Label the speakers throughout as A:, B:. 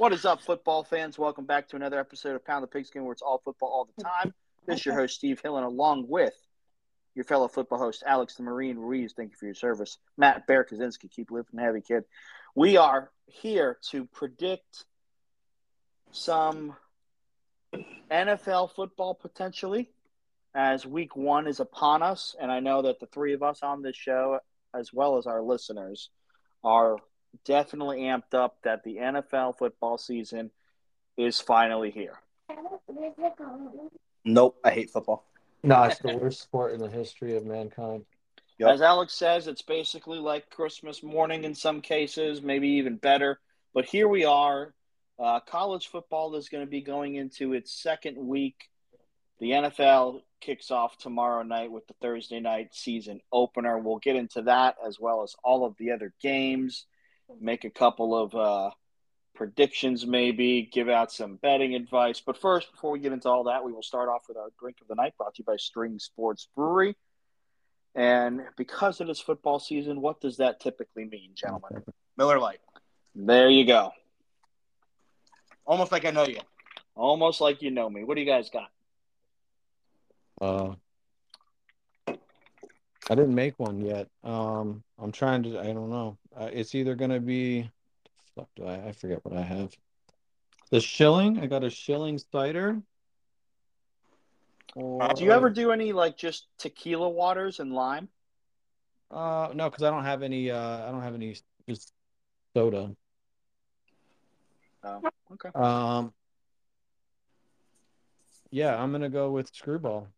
A: What is up, football fans? Welcome back to another episode of Pound the Pigskin, where it's all football all the time. This is your host, Steve Hillen, along with your fellow football host, Alex the Marine Ruiz. Thank you for your service. Matt Bear Kaczynski, keep lifting heavy, kid. We are here to predict some NFL football potentially as week one is upon us. And I know that the three of us on this show, as well as our listeners, are definitely amped up that the NFL football season is finally here.
B: Nope, I hate football.
C: No, it's the worst sport in the history of mankind.
B: Yep.
A: As Alex says, it's basically like Christmas morning in some cases, maybe even better. But here we are. Uh, college football is going to be going into its second week. The NFL kicks off tomorrow night with the Thursday night season opener. We'll get into that as well as all of the other games, make a couple of uh, predictions, maybe give out some betting advice. But first, before we get into all that, we will start off with our drink of the night brought to you by String Sports Brewery. And because it is football season, what does that typically mean, gentlemen?
B: Miller Lite.
A: There you go.
B: Almost like I know you.
A: Almost like you know me. What do you guys got?
C: Uh, I didn't make one yet. Um, I'm trying to. I don't know. Uh, it's either gonna be. Fuck, do I? I forget what I have. The shilling. I got a shilling cider. Or,
A: Do you ever do any like just tequila waters and lime?
C: Uh, no, because I don't have any. Uh, I don't have any just soda.
A: Oh, okay.
C: Um. Yeah, I'm gonna go with screwball.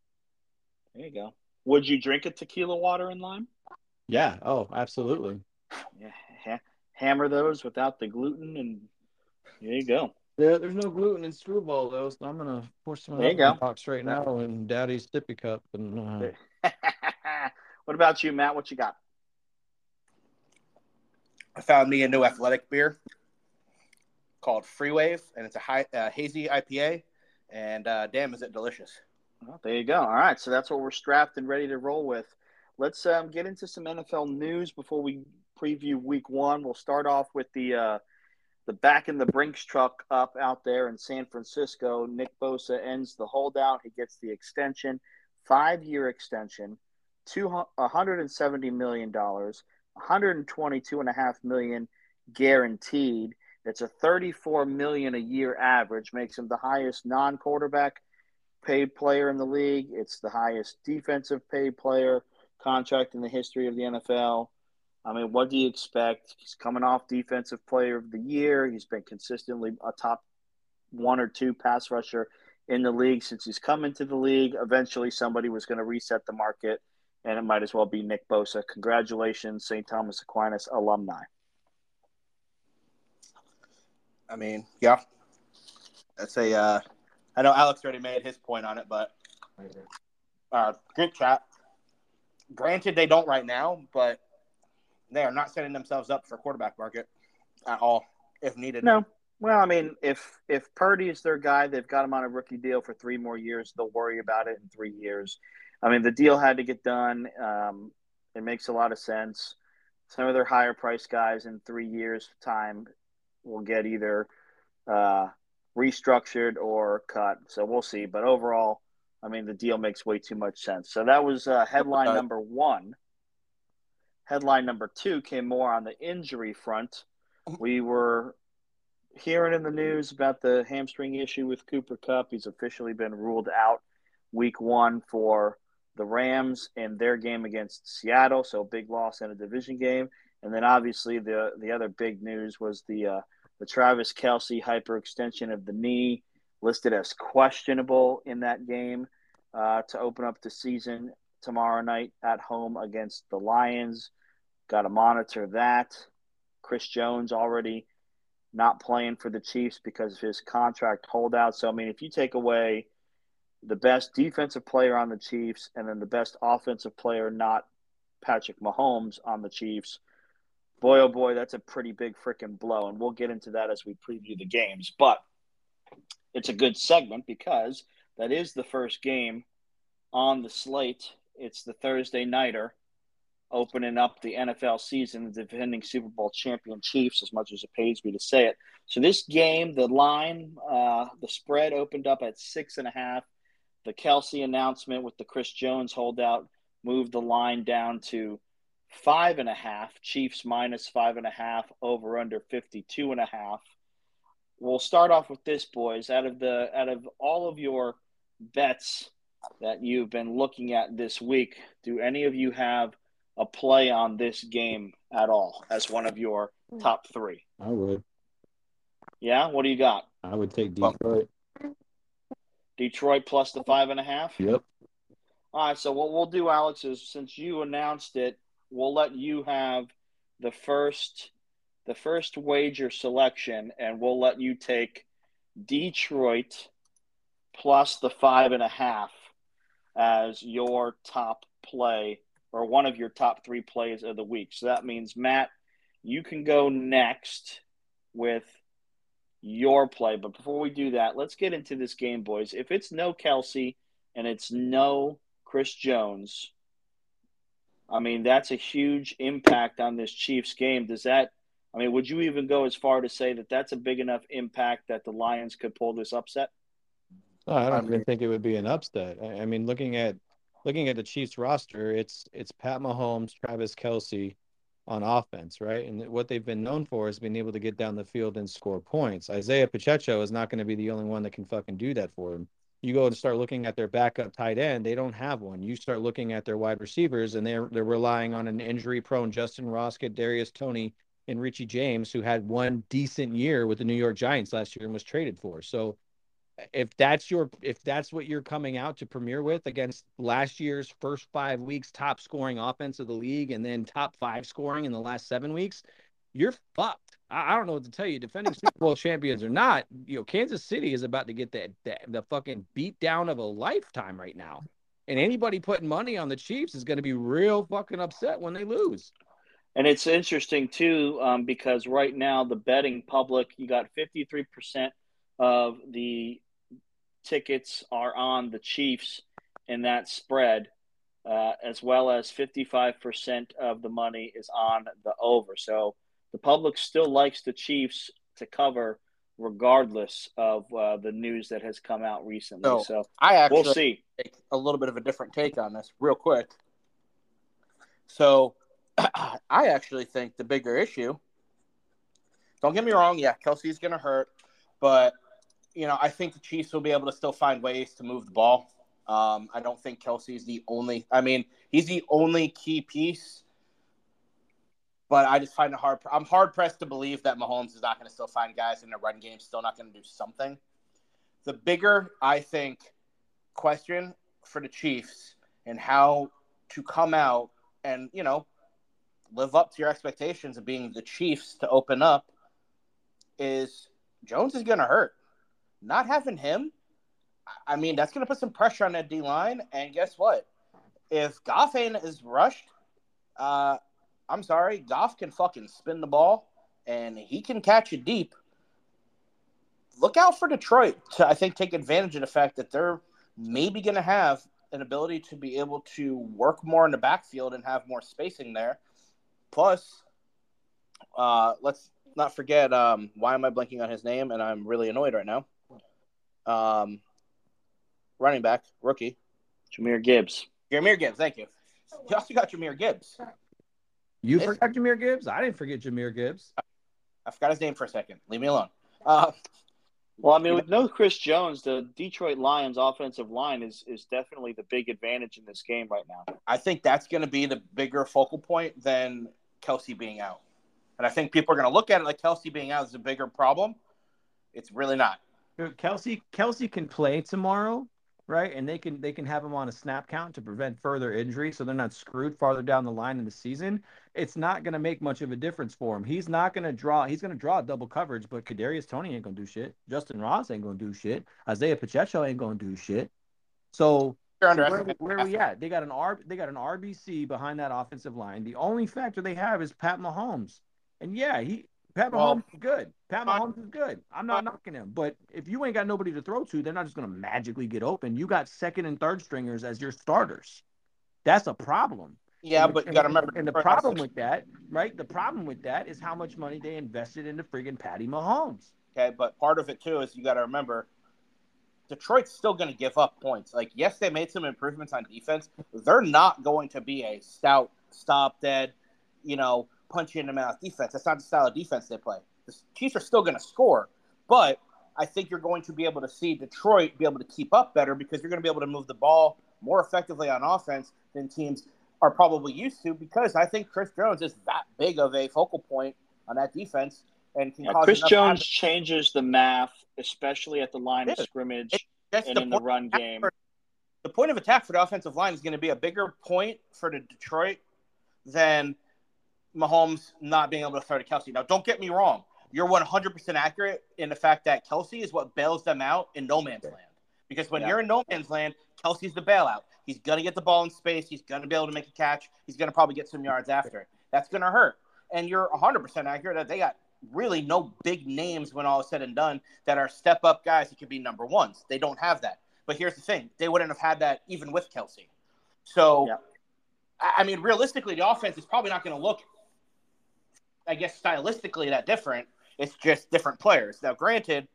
A: There you go. Would you drink a tequila water and lime?
C: Yeah. Oh, absolutely.
A: Yeah, ha- hammer those without the gluten, and there you go.
C: Yeah, there's no gluten in screwball though, so I'm gonna pour some of
A: There you
C: that in
A: go.
C: the box right now in Daddy's sippy cup and uh,
A: what about you, Matt? What you got?
B: I found me a new athletic beer called Free Wave, and it's a high, uh, hazy IPA. And uh, damn, is it delicious!
A: Well, there you go. All right, so that's what we're strapped and ready to roll with. Let's um, get into some NFL news before we preview Week One. We'll start off with the uh, the back in the Brinks truck up out there in San Francisco. Nick Bosa ends the holdout. He gets the extension, five year extension, two hundred and seventy million dollars, one hundred twenty two and a half million guaranteed. It's a thirty four million a year average, makes him the highest non quarterback paid player in the league. It's the highest defensive paid player contract in the history of the NFL. I mean, what do you expect? He's coming off defensive player of the year. He's been consistently a top one or two pass rusher in the league since he's come into the league. Eventually, somebody was going to reset the market, and it might as well be Nick Bosa. Congratulations, St. Thomas Aquinas alumni.
B: I mean, yeah, that's a. Uh, I know Alex already made his point on it, but uh, good chat. Granted, they don't right now, but they are not setting themselves up for quarterback market at all if needed.
A: No. Well, I mean, if if Purdy is their guy, they've got him on a rookie deal for three more years. They'll worry about it in three years. I mean, the deal had to get done. Um, it makes a lot of sense. Some of their higher price guys in three years' time will get either uh, restructured or cut. So we'll see. But overall, I mean, the deal makes way too much sense. So that was uh, headline number one. Headline number two came more on the injury front. We were hearing in the news about the hamstring issue with Cooper Kupp. He's officially been ruled out week one for the Rams in their game against Seattle. So big loss in a division game. And then obviously the the other big news was the uh, the Travis Kelce hyperextension of the knee, listed as questionable in that game uh, to open up the season tomorrow night at home against the Lions. Got to monitor that. Chris Jones already not playing for the Chiefs because of his contract holdout. So I mean, if you take away the best defensive player on the Chiefs and then the best offensive player, not Patrick Mahomes on the Chiefs, boy oh boy, that's a pretty big freaking blow. And we'll get into that as we preview the games. But it's a good segment because that is the first game on the slate. It's the Thursday nighter opening up the NFL season, the defending Super Bowl champion Chiefs, as much as it pains me to say it. So this game, the line, uh, the spread opened up at six and a half. The Kelce announcement with the Chris Jones holdout moved the line down to five and a half. Chiefs minus five and a half, over under 52 and a half. We'll start off with this, boys. Out of the out of all of your bets that you've been looking at this week, do any of you have a play on this game at all as one of your top three?
C: I would.
A: Yeah, what do you got?
C: I would take Detroit.
A: Detroit plus the five and a half.
C: Yep.
A: All right. So what we'll do, Alex, is since you announced it, we'll let you have the first the first wager selection, and we'll let you take Detroit plus the five and a half as your top play or one of your top three plays of the week. So that means Matt, you can go next with your play. But before we do that, let's get into this game, boys. If it's no Kelce and it's no Chris Jones, I mean, that's a huge impact on this Chiefs game. Does that, I mean, would you even go as far to say that that's a big enough impact that the Lions could pull this upset?
C: Oh, I don't even think it would be an upset. I, I mean, looking at looking at the Chiefs roster, it's it's Pat Mahomes, Travis Kelce on offense, right? And what they've been known for is being able to get down the field and score points. Isaiah Pacheco is not going to be the only one that can fucking do that for them. You go and start looking at their backup tight end, they don't have one. You start looking at their wide receivers, and they're they're relying on an injury-prone Justin Roskett, Darius Toney, and Richie James, who had one decent year with the New York Giants last year and was traded for. So if that's your if that's what you're coming out to premiere with against last year's first five weeks top scoring offense of the league and then top five scoring in the last seven weeks you're fucked. I, I don't know what to tell you. Defending super bowl champions or not you know kansas city is about to get the, the, the fucking beat down of a lifetime right now. And anybody putting money on the chiefs is going to be real fucking upset when they lose.
A: And it's interesting too um, because right now the betting public you got 53% of the tickets are on the Chiefs in that spread, uh, as well as 55% of the money is on the over. So the public still likes the Chiefs to cover regardless of uh, the news that has come out recently. So, so
B: I actually
A: we'll see.
B: a little bit of a different take on this, real quick. So I actually think the bigger issue. Don't get me wrong. Yeah, Kelce's going to hurt, but you know, I think the Chiefs will be able to still find ways to move the ball. Um, I don't think Kelce is the only. I mean, he's the only key piece, but I just find it hard. I'm hard pressed to believe that Mahomes is not going to still find guys in the run game, still not going to do something. The bigger, I think, question for the Chiefs and how to come out and you know live up to your expectations of being the Chiefs to open up is Jones is going to hurt not having him, I mean, that's going to put some pressure on that D line. And guess what? If Goff ain't is rushed, uh, I'm sorry, Goff can fucking spin the ball and he can catch it deep. Look out for Detroit to, I think, take advantage of the fact that they're maybe going to have an ability to be able to work more in the backfield and have more spacing there. Plus, uh, let's not forget um, why am I blanking on his name? And I'm really annoyed right now um, running back, rookie.
A: Jahmyr Gibbs.
B: Jahmyr Gibbs, thank you. You also got Jahmyr Gibbs.
C: You it's, forgot Jahmyr Gibbs? I didn't forget Jahmyr Gibbs.
B: I forgot his name for a second. Leave me alone. Uh,
A: well, I mean, with no Chris Jones, the Detroit Lions offensive line is is definitely the big advantage in this game right now.
B: I think that's going to be the bigger focal point than Kelce being out. And I think people are going to look at it like Kelce being out is a bigger problem. It's really not.
C: Kelce Kelsey can play tomorrow, right? And they can they can have him on a snap count to prevent further injury, so they're not screwed farther down the line in the season. It's not going to make much of a difference for him. He's not going to draw. He's going to draw double coverage, but Kadarius Toney ain't going to do shit. Justin Ross ain't going to do shit. Isaiah Pacheco ain't going to do shit. So where, where are we at? They got an R. They got an RBC behind that offensive line. The only factor they have is Pat Mahomes. And yeah, he Pat Mahomes well, is good. Pat Mahomes is good. I'm not knocking him, but if you ain't got nobody to throw to, they're not just going to magically get open. You got second and third stringers as your starters. That's a problem.
B: Yeah, but you got to remember.
C: And the problem with that, right? The problem with that is how much money they invested into friggin' Patty Mahomes.
B: Okay, but part of it too is you got to remember Detroit's still going to give up points. Like, yes, they made some improvements on defense. They're not going to be a stout, stop dead, you know, punch you in the mouth defense. That's not the style of defense they play. The Chiefs are still going to score, but I think you're going to be able to see Detroit be able to keep up better because you're going to be able to move the ball more effectively on offense than teams are probably used to because I think Chris Jones is that big of a focal point on that defense and can
A: yeah,
B: cause
A: Chris Jones to... changes the math, especially at the line of scrimmage and in the run game.
B: For, the point of attack for the offensive line is going to be a bigger point for the Detroit than Mahomes not being able to throw to Kelce. Now, don't get me wrong. You're 100% accurate in the fact that Kelce is what bails them out in no man's land. Because when yeah. you're in no man's land, Kelce's the bailout. He's going to get the ball in space. He's going to be able to make a catch. He's going to probably get some yards after it. That's going to hurt. And you're 100% accurate that they got really no big names when all is said and done that are step up guys that could be number ones. They don't have that. But here's the thing they wouldn't have had that even with Kelce. So, yeah. I mean, realistically, the offense is probably not going to look, I guess, stylistically that different. It's just different players. Now, granted,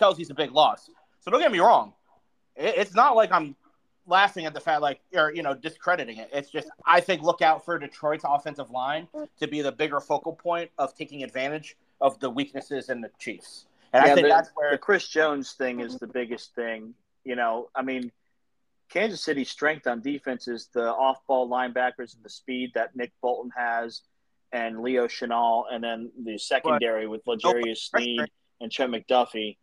B: Kelce's a big loss. So don't get me wrong. It's not like I'm laughing at the fact, like, or you know, discrediting it. It's just I think look out for Detroit's offensive line to be the bigger focal point of taking advantage of the weaknesses in the Chiefs. And yeah, I think
A: the,
B: that's where
A: the Chris Jones thing is the biggest thing. You know, I mean, Kansas City's strength on defense is the off-ball linebackers and the speed that Nick Bolton has, and Leo Chenal, and then the secondary but, with L'Jarius Sneed and Trent McDuffie.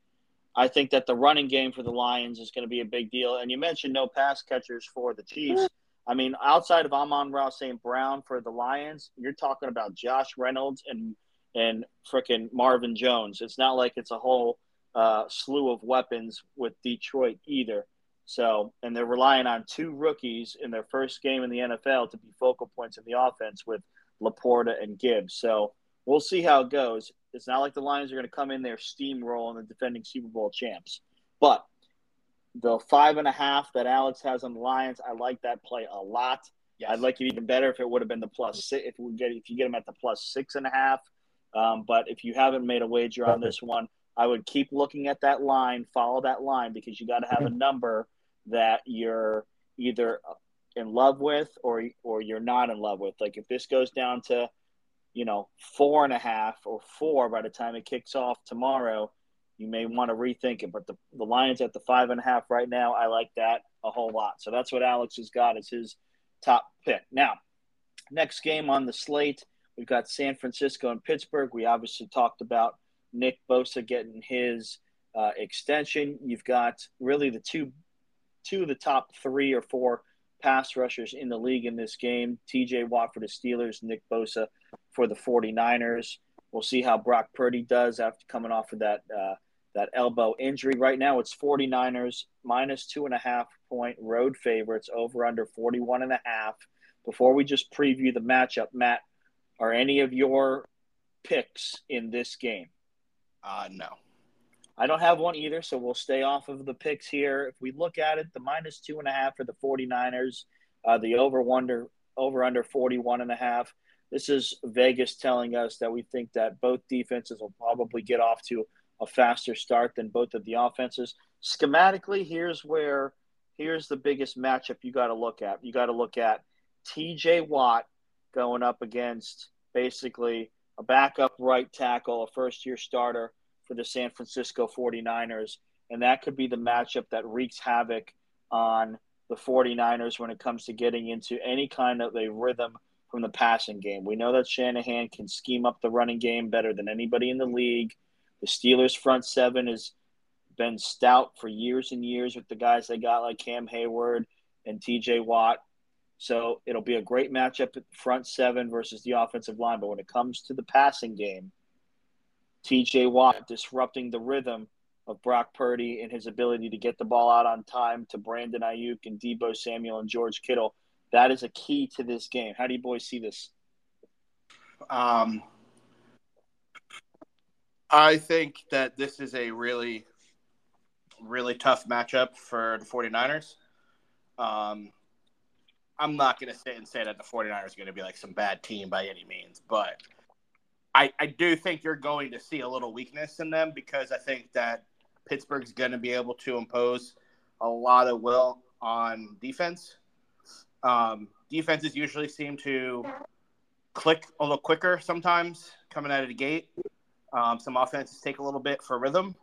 A: I think that the running game for the Lions is going to be a big deal. And you mentioned no pass catchers for the Chiefs. I mean, outside of Amon-Ra St. Brown for the Lions, you're talking about Josh Reynolds and and freaking Marvin Jones. It's not like it's a whole uh, slew of weapons with Detroit either. So, and they're relying on two rookies in their first game in the NFL to be focal points in the offense with LaPorta and Gibbs. So, we'll see how it goes. It's not like the Lions are going to come in there steamrolling the defending Super Bowl champs. But the five and a half that Alex has on the Lions, I like that play a lot. Yes. I'd like it even better if it would have been the plus six. If we get if you get them at the plus six and a half. Um, but if you haven't made a wager on this one, I would keep looking at that line, follow that line because you got to have a number that you're either in love with or or you're not in love with. Like if this goes down to you know, four and a half or four by the time it kicks off tomorrow, you may want to rethink it. But the, the Lions at the five and a half right now, I like that a whole lot. So that's what Alex has got as his top pick. Now, next game on the slate, we've got San Francisco and Pittsburgh. We obviously talked about Nick Bosa getting his uh, extension. You've got really the two two of the top three or four pass rushers in the league in this game. TJ Watt for the Steelers, Nick Bosa for the 49ers. We'll see how Brock Purdy does after coming off of that uh, that elbow injury. Right now, it's 49ers minus two and a half point road favorites over under 41 and a half. Before we just preview the matchup, Matt, are any of your picks in this game?
B: Uh, no.
A: I don't have one either, so we'll stay off of the picks here. If we look at it, the minus two and a half for the 49ers, uh, the over under over under 41 and a half. This is Vegas telling us that we think that both defenses will probably get off to a faster start than both of the offenses. Schematically, here's where here's the biggest matchup you got to look at. You got to look at TJ Watt going up against basically a backup right tackle, a first year starter for the San Francisco 49ers. And that could be the matchup that wreaks havoc on the 49ers when it comes to getting into any kind of a rhythm from the passing game. We know that Shanahan can scheme up the running game better than anybody in the league. The Steelers' front seven has been stout for years and years with the guys they got like Cam Heyward and TJ Watt. So it'll be a great matchup at front seven versus the offensive line. But when it comes to the passing game, TJ Watt disrupting the rhythm of Brock Purdy and his ability to get the ball out on time to Brandon Aiyuk and Deebo Samuel and George Kittle. That is a key to this game. How do you boys see this?
B: Um, I think that this is a really, really tough matchup for the 49ers. Um, I'm not going to sit and say that the 49ers are going to be like some bad team by any means, but I, I do think you're going to see a little weakness in them because I think that Pittsburgh's going to be able to impose a lot of will on defense. Um, defenses usually seem to click a little quicker sometimes coming out of the gate. Um, some offenses take a little bit for rhythm.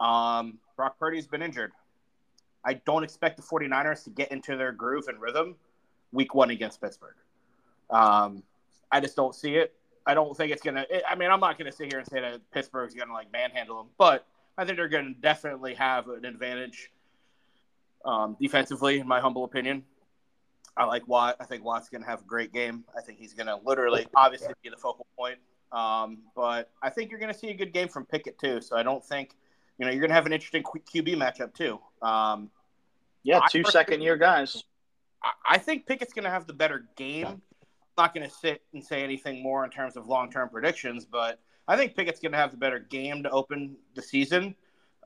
B: Um, Brock Purdy's been injured. I don't expect the 49ers to get into their groove and rhythm week one against Pittsburgh. Um, I just don't see it. I don't think it's going to. I mean, I'm not going to sit here and say that Pittsburgh's going to like manhandle them, but I think they're going to definitely have an advantage um, defensively, in my humble opinion. I like Watt. I think Watt's going to have a great game. I think he's going to literally, obviously, be the focal point. Um, but I think you're going to see a good game from Pickett too. So I don't think, you know, you're going to have an interesting QB matchup too. Um,
A: yeah, two second year guys.
B: I think Pickett's going to have the better game. I'm not going to sit and say anything more in terms of long term predictions, but I think Pickett's going to have the better game to open the season.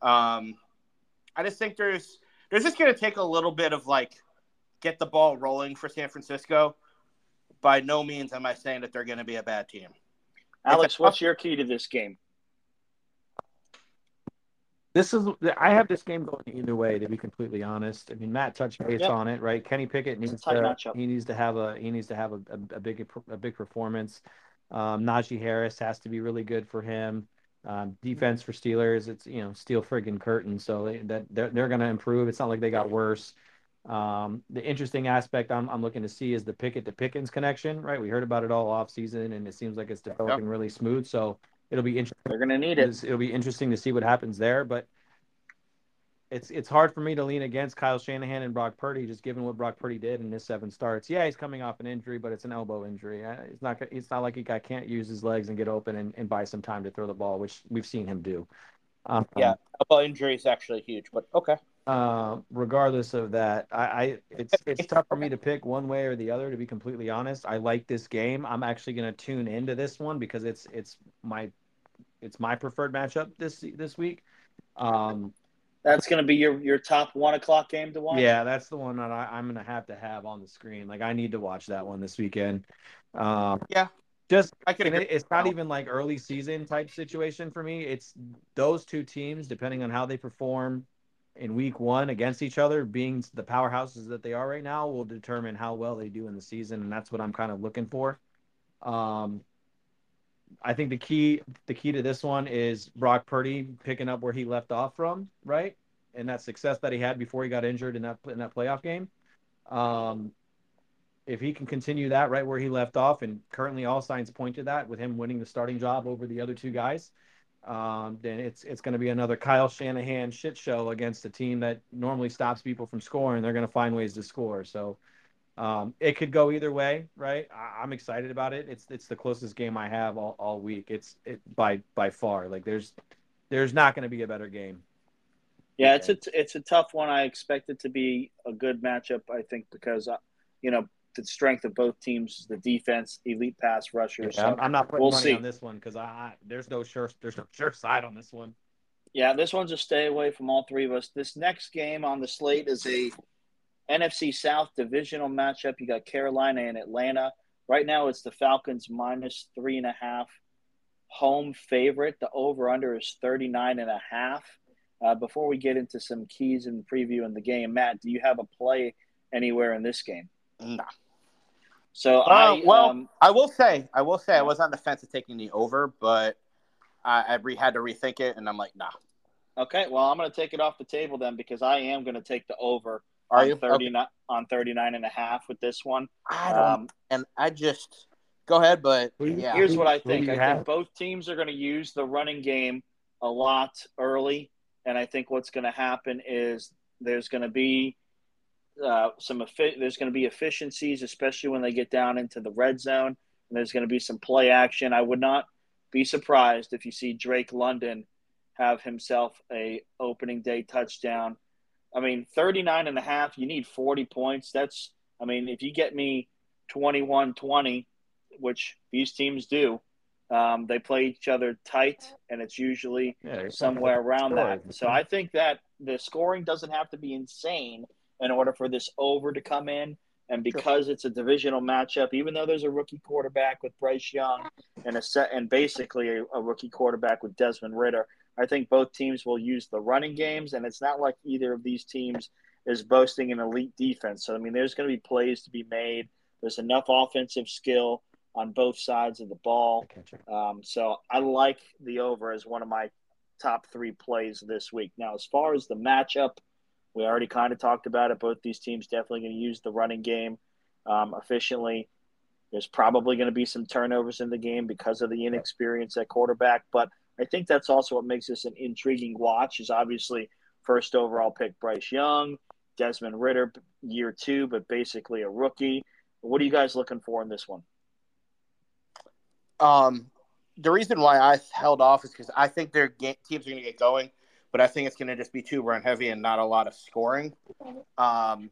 B: Um, I just think there's there's just going to take a little bit of like get the ball rolling for San Francisco. By no means am I saying that they're going to be a bad team.
A: Alex, what's your key to this game?
C: This is I have this game going either way. To be completely honest, I mean Matt touched base yep. on it, right? Kenny Pickett needs to matchup. he needs to have a he needs to have a, a, a big a big performance. Um, Najee Harris has to be really good for him. Um, defense for Steelers, it's you know steel friggin' curtain, so they, that they're they're going to improve. It's not like they got worse. Um, the interesting aspect I'm, I'm looking to see is the Pickett to Pickens connection, right? We heard about it all off season, and it seems like it's developing yep. really smooth. So it'll be interesting.
A: They're going to need it.
C: It'll be interesting to see what happens there, but it's it's hard for me to lean against Kyle Shanahan and Brock Purdy, just given what Brock Purdy did in his seven starts. Yeah, he's coming off an injury, but it's an elbow injury. Uh, it's not it's not like he guy can't use his legs and get open and, and buy some time to throw the ball, which we've seen him do.
B: Um, yeah, elbow injury is actually huge, but okay.
C: Uh, regardless of that, I, I it's it's tough for me to pick one way or the other. To be completely honest, I like this game. I'm actually going to tune into this one because it's it's my it's my preferred matchup this this week. Um,
A: that's going to be your your top one o'clock game to watch.
C: Yeah, that's the one that I, am going to have to have on the screen. Like I need to watch that one this weekend. Um,
B: yeah,
C: just I can. It, it's not even like early season type situation for me. It's those two teams, depending on how they perform in week one against each other, being the powerhouses that they are right now, will determine how well they do in the season, and that's what I'm kind of looking for. Um, I think the key the key to this one is Brock Purdy picking up where he left off from, right? And that success that he had before he got injured in that in that playoff game. Um, if he can continue that right where he left off, and currently all signs point to that, with him winning the starting job over the other two guys, um, then it's it's going to be another Kyle Shanahan shit show against a team that normally stops people from scoring. They're going to find ways to score. So um, it could go either way, right? I, am excited about it. It's it's the closest game I have all, all week. It's it by by far. Like there's there's not going to be a better game.
A: Yeah, it's a it's a tough one. I expect it to be a good matchup. I think because uh, you know the strength of both teams, is the defense, elite pass rushers.
C: Yeah, so I'm, not putting we'll money see. on this one because I there's no sure there's no sure side on this one.
A: Yeah, this one's a stay away from all three of us. This next game on the slate is a NFC South divisional matchup. You got Carolina and Atlanta. Right now, it's the Falcons minus three and a half home favorite. The over under is 39 and a half. Uh, before we get into some keys and preview in the game, Matt, do you have a play anywhere in this game?
B: No.
A: So
B: uh,
A: I
B: well, um, I will say, I will say, I was on the fence of taking the over, but I, I re- had to rethink it, and I'm like, nah.
A: Okay, well, I'm going to take it off the table then because I am going to take the over
B: are
A: on
B: you
A: 39 okay. on 39 and a half with this one?
B: I don't. Um, and I just go ahead, but yeah.
A: Here's what I think. I have? think both teams are going to use the running game a lot early, and I think what's going to happen is there's going to be uh, some there's going to be efficiencies, especially when they get down into the red zone, and there's going to be some play action. I would not be surprised if you see Drake London have himself a opening day touchdown I mean, 39 and a half, you need 40 points. That's, I mean, if you get me 21 20, which these teams do, um, they play each other tight, and it's usually yeah, somewhere around that. So I think that the scoring doesn't have to be insane in order for this over to come in. And because sure. it's a divisional matchup, even though there's a rookie quarterback with Bryce Young and a set and basically a, a rookie quarterback with Desmond Ridder, I think both teams will use the running games, and it's not like either of these teams is boasting an elite defense. So I mean, there's going to be plays to be made. There's enough offensive skill on both sides of the ball. Um, so I like the over as one of my top three plays this week. Now, as far as the matchup, we already kind of talked about it. Both these teams definitely going to use the running game um, efficiently. There's probably going to be some turnovers in the game because of the inexperience at quarterback, but I think that's also what makes this an intriguing watch. Is obviously first overall pick Bryce Young, Desmond Ridder year two, but basically a rookie. What are you guys looking for in this one?
B: Um, the reason why I held off is because I think their teams are going to get going, but I think it's going to just be too run heavy and not a lot of scoring. Um,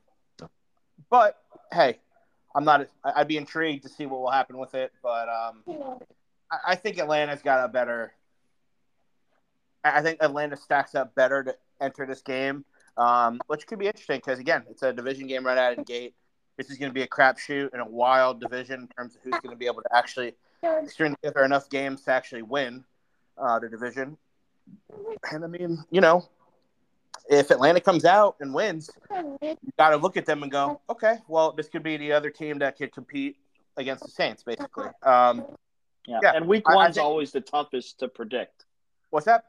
B: but hey, I'm not. I'd be intrigued to see what will happen with it, but um, I, I think Atlanta's got a better. I think Atlanta stacks up better to enter this game, um, which could be interesting because again, it's a division game right out of the gate. This is going to be a crapshoot in a wild division in terms of who's going to be able to actually string together enough games to actually win uh, the division. And I mean, you know, if Atlanta comes out and wins, you got to look at them and go, okay, well, this could be the other team that could compete against the Saints, basically. Um,
A: yeah. yeah. and week one's think, always the toughest to predict.
B: What's that?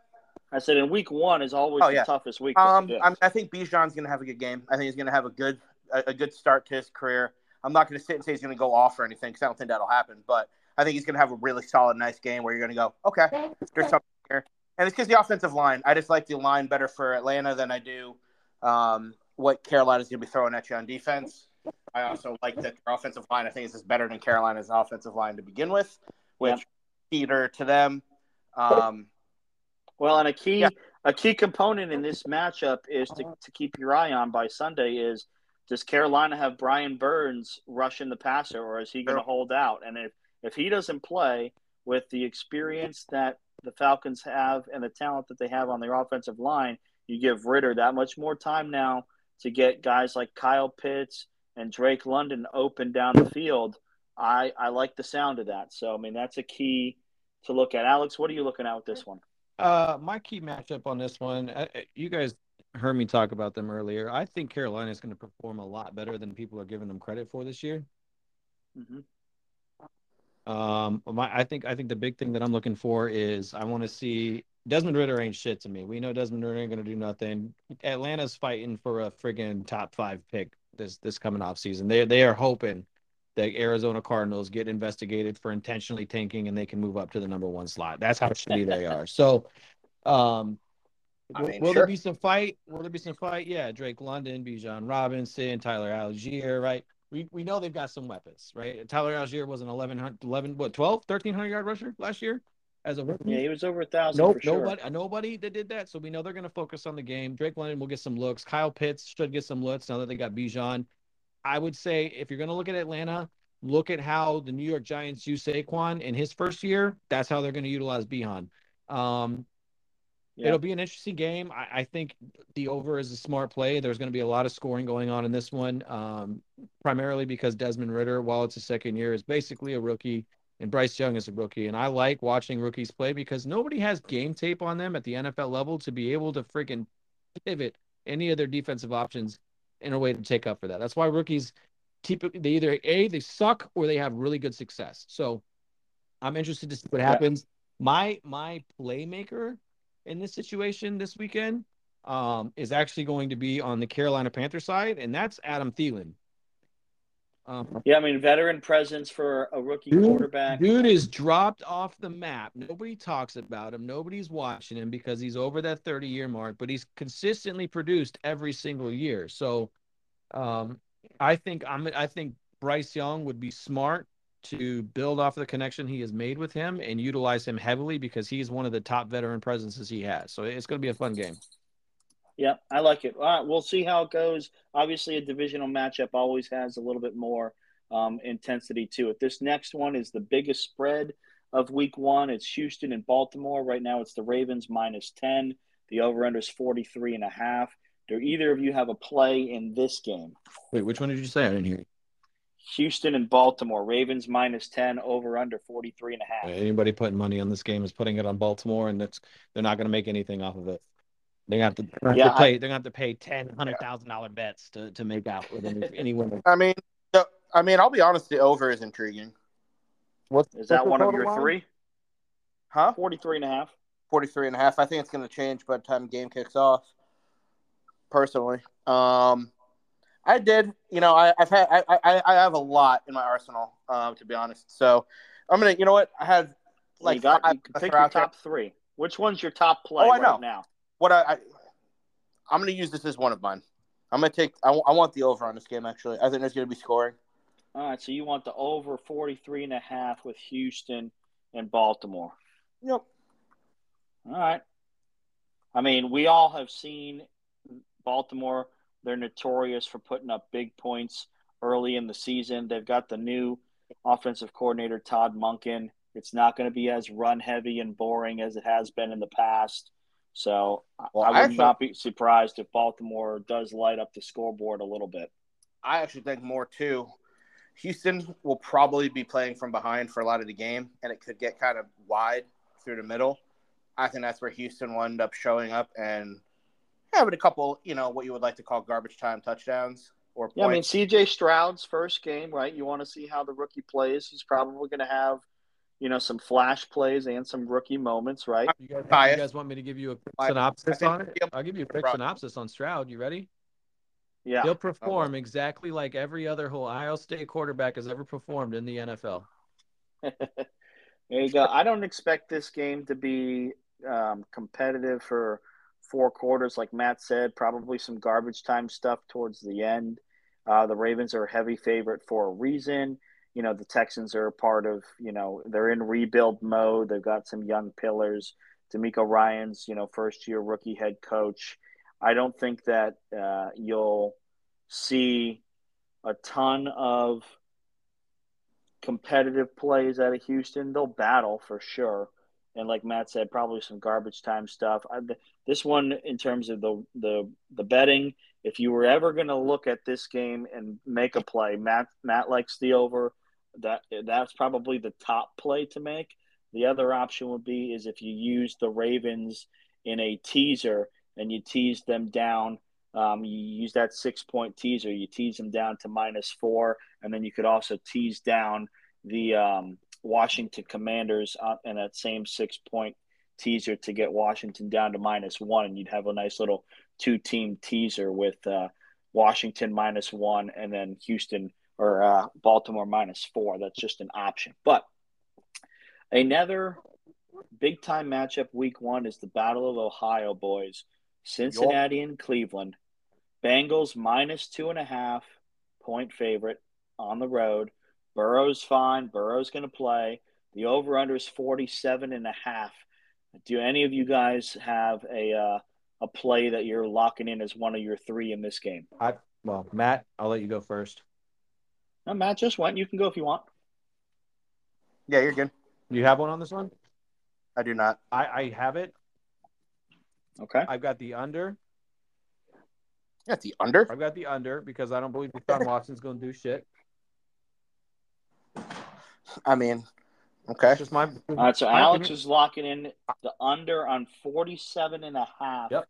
A: I said, in week one is always oh, the yeah. toughest week.
B: Um, I think Bijan's going to have a good game. I think he's going to have a good a, a, good start to his career. I'm not going to sit and say he's going to go off or anything because I don't think that'll happen. But I think he's going to have a really solid, nice game where you're going to go, okay, there's something here. And it's because the offensive line. I just like the line better for Atlanta than I do um, what Carolina's going to be throwing at you on defense. I also like that their offensive line. I think is just better than Carolina's offensive line to begin with, which yeah. to them. Um,
A: well, and a key yeah. a key component in this matchup is to, to keep your eye on by Sunday is does Carolina have Brian Burns rushing the passer, or is he going to hold out? And if if he doesn't play with the experience that the Falcons have and the talent that they have on their offensive line, you give Ridder that much more time now to get guys like Kyle Pitts and Drake London open down the field. I, I like the sound of that. So, I mean, that's a key to look at. Alex, what are you looking at with this one?
C: Uh, my key matchup on this one, uh, uh, you guys heard me talk about them earlier. I think Carolina is going to perform a lot better than people are giving them credit for this year. Mm-hmm. Um, my, I think I think the big thing that I'm looking for is I want to see Desmond Ridder ain't shit to me. We know Desmond Ridder ain't gonna do nothing. Atlanta's fighting for a friggin' top five pick this this coming off season. They they are hoping that Arizona Cardinals get investigated for intentionally tanking and they can move up to the number one slot. That's how shitty they are. So, um, I mean, will, sure. there be some fight? Will there be some fight? Yeah, Drake London, Bijan Robinson, Tyler Allgeier, right? We, we know they've got some weapons, right? Tyler Allgeier was an 11, 11 what, 12, 1300 yard rusher last year as a rookie.
A: Yeah, he was over a thousand. Nope,
C: sure. nobody, nobody that did that. So we know they're going to focus on the game. Drake London will get some looks. Kyle Pitts should get some looks now that they got Bijan. I would say if you're going to look at Atlanta, look at how the New York Giants use Saquon in his first year. That's how they're going to utilize Bijan. Um, yeah. It'll be an interesting game. I, I, think the over is a smart play. There's going to be a lot of scoring going on in this one, um, primarily because Desmond Ridder, while it's a second year, is basically a rookie, and Bryce Young is a rookie. And I like watching rookies play because nobody has game tape on them at the NFL level to be able to freaking pivot any of their defensive options in a way to take up for that. That's why rookies typically they either a they suck or they have really good success. So I'm interested to see what happens. Yeah. My my playmaker in this situation this weekend um, is actually going to be on the Carolina Panther side, and that's Adam Thielen.
A: Um, yeah, I mean, veteran presence for a rookie dude, quarterback.
C: Dude is dropped off the map. Nobody talks about him. Nobody's watching him because he's over that 30 year mark, but he's consistently produced every single year. So um, I think I'm I think Bryce Young would be smart to build off of the connection he has made with him and utilize him heavily because he's one of the top veteran presences he has. So it's going to be a fun game.
A: Yeah, I like it. All right, we'll see how it goes. Obviously, a divisional matchup always has a little bit more um, intensity to it. This next one is the biggest spread of week one. It's Houston and Baltimore. Right now, it's the Ravens minus 10. The over under is 43 and a half. Do either of you have a play in this game?
C: Wait, which one did you say? I didn't hear.
A: Houston and Baltimore. Ravens minus 10, over under 43 and a half.
C: Anybody putting money on this game is putting it on Baltimore, and that's they're not going to make anything off of it. They have to, they have
A: Yeah,
C: to pay. They're going to have to pay ten, hundred thousand dollar bets to, to make out with any, any winner.
B: I mean, I mean, I'll be honest. The over is intriguing.
C: What's
A: Is that one of your
C: line?
A: three?
B: Huh?
A: 43 and a half.
B: 43 and a half. I think it's going to change by the time the game kicks off. Personally, um, I did. You know, I, I've had I, I I have a lot in my arsenal. Um, to be honest, so I'm gonna. You know what? I had
A: Like you got
B: five
A: you can pick your top three. Which one's your top play
B: Oh, I
A: right
B: know.
A: now?
B: What I, I I'm gonna use this as one of mine. I'm gonna take. I, I want the over on this game. Actually, I think there's gonna be scoring.
A: All right, so you want the over 43 and a half with Houston and Baltimore.
B: Yep.
A: All right. I mean, we all have seen Baltimore. They're notorious for putting up big points early in the season. They've got the new offensive coordinator, Todd Monken. It's not going to be as run heavy and boring as it has been in the past. So
B: Well,
A: I would
B: actually-
A: not be surprised if Baltimore does light up the scoreboard a little bit.
B: I actually think more too. Houston will probably be playing from behind for a lot of the game, and it could get kind of wide through the middle. I think that's where Houston will end up showing up and having a couple, you know, what you would like to call garbage time touchdowns or
A: Yeah, I mean. CJ Stroud's first game, right? You want to see how the rookie plays. He's probably going to have, you know, some flash plays and some rookie moments, right?
C: You guys, you guys want me to give you a quick
B: I- I
C: synopsis on it? I'll give you a quick synopsis on Stroud. You ready?
A: Yeah.
C: He'll perform exactly like every other Ohio State quarterback has ever performed in the NFL.
A: There you go. I don't expect this game to be um, competitive for four quarters, like Matt said. Probably some garbage time stuff towards the end. Uh, the Ravens are a heavy favorite for a reason. You know, the Texans are a part of, you know, they're in rebuild mode. They've got some young pillars. DeMeco Ryans, you know, first year rookie head coach. I don't think that uh, you'll see a ton of competitive plays out of Houston. They'll battle for sure, and like Matt said, probably some garbage time stuff. I, this one, in terms of the the the betting, if you were ever going to look at this game and make a play, Matt Matt likes the over. That that's probably the top play to make. The other option would be is if you use the Ravens in a teaser and you tease them down. Um, you use that six point teaser. You tease them down to minus four, and then you could also tease down the um, Washington Commanders uh, in that same six point teaser to get Washington down to minus one, and you'd have a nice little two team teaser with uh, Washington minus one and then Houston or uh, Baltimore minus four. That's just an option. But another big time matchup week one is the Battle of Ohio boys, Cincinnati and Cleveland. Bengals minus two and a half point favorite on the road. Burrow's fine. Burrow's going to play. The over under is 47 and a half. Do any of you guys have a uh, a play that you're locking in as one of your three in this game?
C: I well, Matt, I'll let you go first.
A: No, Matt just went. You can go if you want.
B: Yeah, you're good.
C: You have one on this one?
B: I do not.
C: I, I have it.
A: Okay.
C: I've got the under.
B: That's the under.
C: I've got the under because I don't believe Deshaun Watson's going to do shit.
B: I mean, okay.
C: It's just my.
A: All right. So
C: my
A: Alex
C: opinion.
A: is locking in the under on 47 and a half
C: Yep.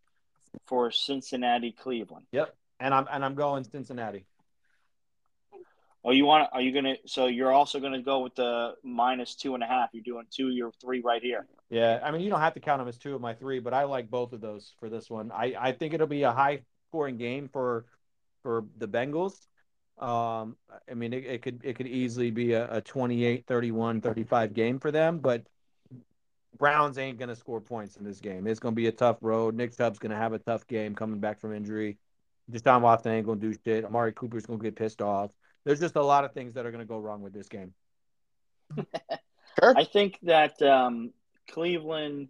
A: for Cincinnati Cleveland. Yep.
C: And I'm and I'm going Cincinnati.
A: Oh, you want? Are you gonna? So you're also gonna go with the minus two and a half. You're doing two. You're three right here.
C: Yeah, I mean you don't have to count them as two of my three, but I like both of those for this one. I, I think it'll be a high scoring game for for the Bengals. Um, I mean it, it could it could easily be a, a 28, 31, 35 game for them, but Browns ain't gonna score points in this game. It's gonna be a tough road. Nick Chubb's gonna have a tough game coming back from injury. Deshaun Watson ain't gonna do shit. Amari Cooper's gonna get pissed off. There's just a lot of things that are gonna go wrong with this game.
B: Sure.
A: I think that um, Cleveland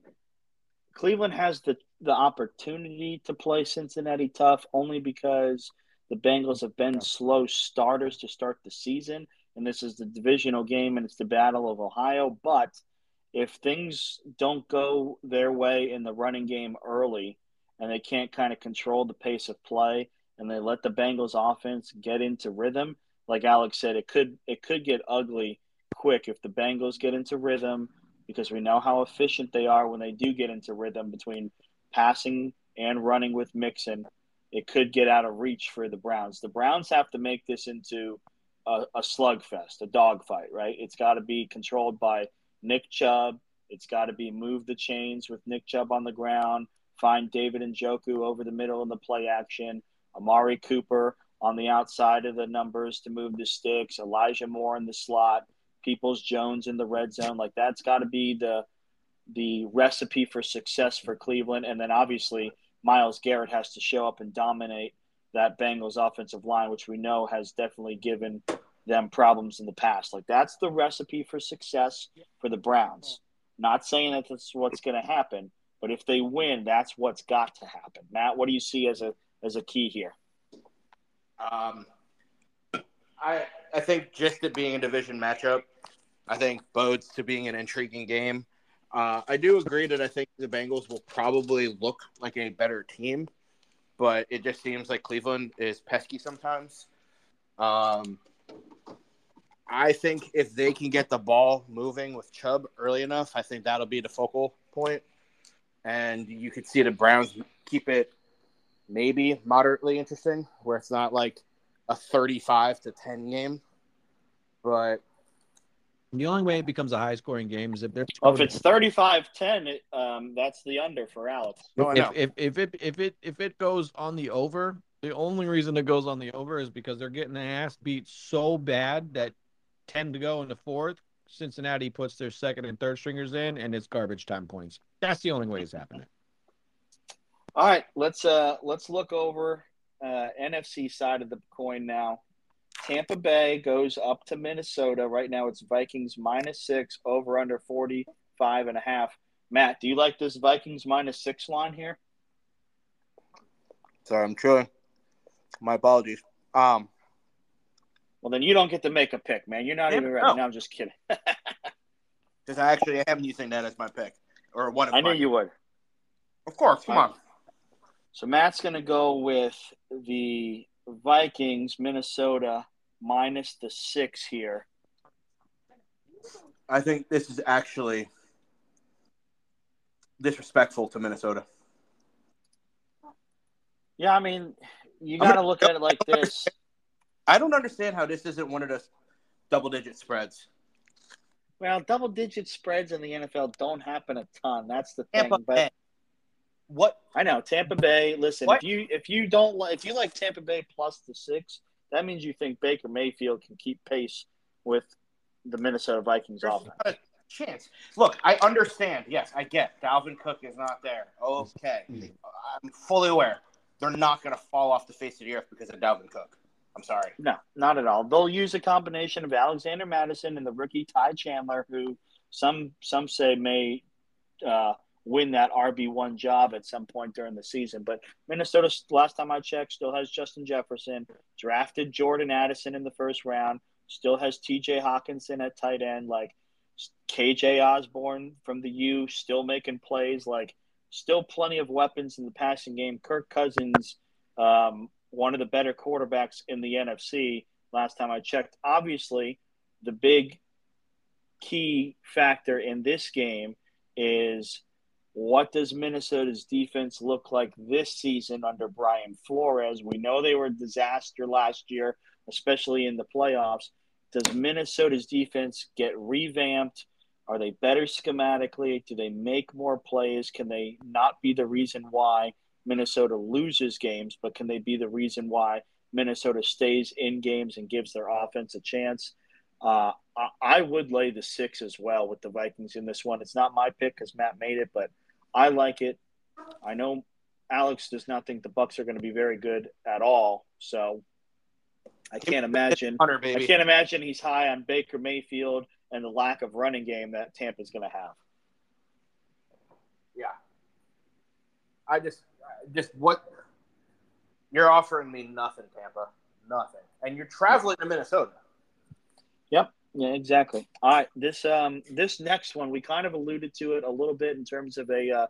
A: Cleveland has the the opportunity to play Cincinnati tough only because the Bengals have been slow starters to start the season, and this is the divisional game and it's the Battle of Ohio. But if things don't go their way in the running game early, and they can't kind of control the pace of play, and they let the Bengals offense get into rhythm, like Alex said, it could it could get ugly quick if the Bengals get into rhythm because we know how efficient they are when they do get into rhythm between passing and running with Mixon. It could get out of reach for the Browns. The Browns have to make this into a, a slugfest, a dogfight, right? It's got to be controlled by Nick Chubb. It's got to be move the chains with Nick Chubb on the ground, find David Njoku over the middle in the play action, Amari Cooper on the outside of the numbers to move the sticks, Elijah Moore in the slot, Peoples Jones in the red zone. Like that's got to be the the recipe for success for Cleveland. And then obviously Myles Garrett has to show up and dominate that Bengals offensive line, which we know has definitely given them problems in the past. Like that's the recipe for success for the Browns. Not saying that that's what's going to happen, but if they win, that's what's got to happen. Matt, what do you see as a as a key here?
B: Um, I I think just it being a division matchup, I think bodes to being an intriguing game. Uh, I do agree that I think the Bengals will probably look like a better team, but it just seems like Cleveland is pesky sometimes. Um, I think if they can get the ball moving with Chubb early enough, I think that'll be the focal point, and you could see the Browns keep it maybe moderately interesting, where it's not like a 35 to 10 game. But
C: the only way it becomes a high scoring game is if they're
A: well, if it's 35-10, it, um, that's the under for Alex.
C: No, if, if, if it if it if it goes on the over, the only reason it goes on the over is because they're getting the ass beat so bad that 10 to go in the fourth, Cincinnati puts their second and third stringers in and it's garbage time points. That's the only way it's happening.
A: All right, let's uh let's look over uh, NFC side of the coin now. Tampa Bay goes up to Minnesota. Right now it's Vikings minus six, over under 45 and a half. Matt, do you like this Vikings minus six line here?
B: Sorry, I'm chewing. My apologies. Um,
A: well, then you don't get to make a pick, man. You're not even ready. No. no, I'm just kidding.
B: Because I actually am using that as my pick, or one of.
A: I knew you would.
B: Of course, come on.
A: So Matt's going to go with the Vikings, Minnesota minus the six here.
B: I think this is actually disrespectful to Minnesota.
A: Yeah, I mean, you got to look at it like this.
B: I don't understand how this isn't one of those double digit spreads.
A: Well, double digit spreads in the NFL don't happen a ton. That's the thing. Tampa but
B: what
A: I know, Tampa Bay. Listen, what? if you if you don't if you like Tampa Bay plus the six, that means you think Baker Mayfield can keep pace with the Minnesota Vikings There's offense.
B: Not a chance. Look, I understand. Yes, I get Dalvin Cook is not there. Okay, I'm fully aware. They're not going to fall off the face of the earth because of Dalvin Cook. I'm sorry.
A: No, not at all. They'll use a combination of Alexander Mattison and the rookie Ty Chandler, who some some say may uh, win that RB one job at some point during the season. But Minnesota, last time I checked, still has Justin Jefferson, drafted Jordan Addison in the first round, still has T.J. Hockenson at tight end, like KJ Osborn from the U, still making plays, like still plenty of weapons in the passing game. Kirk Cousins, um, one of the better quarterbacks in the NFC. Last time I checked, obviously, the big key factor in this game is what does Minnesota's defense look like this season under Brian Flores? We know they were a disaster last year, especially in the playoffs. Does Minnesota's defense get revamped? Are they better schematically? Do they make more plays? Can they not be the reason why Minnesota loses games, but can they be the reason why Minnesota stays in games and gives their offense a chance? Uh, I would lay the six as well with the Vikings in this one. It's not my pick because Matt made it, but I like it. I know Alex does not think the Bucs are going to be very good at all, so I can't imagine. Hunter, I can't imagine he's high on Baker Mayfield and the lack of running game that Tampa's going to have.
B: Yeah, I just, just what you're offering me nothing, Tampa, nothing, and you're traveling to Minnesota.
A: Yep. Yeah, exactly. All right, this um this next one we kind of alluded to it a little bit in terms of a uh,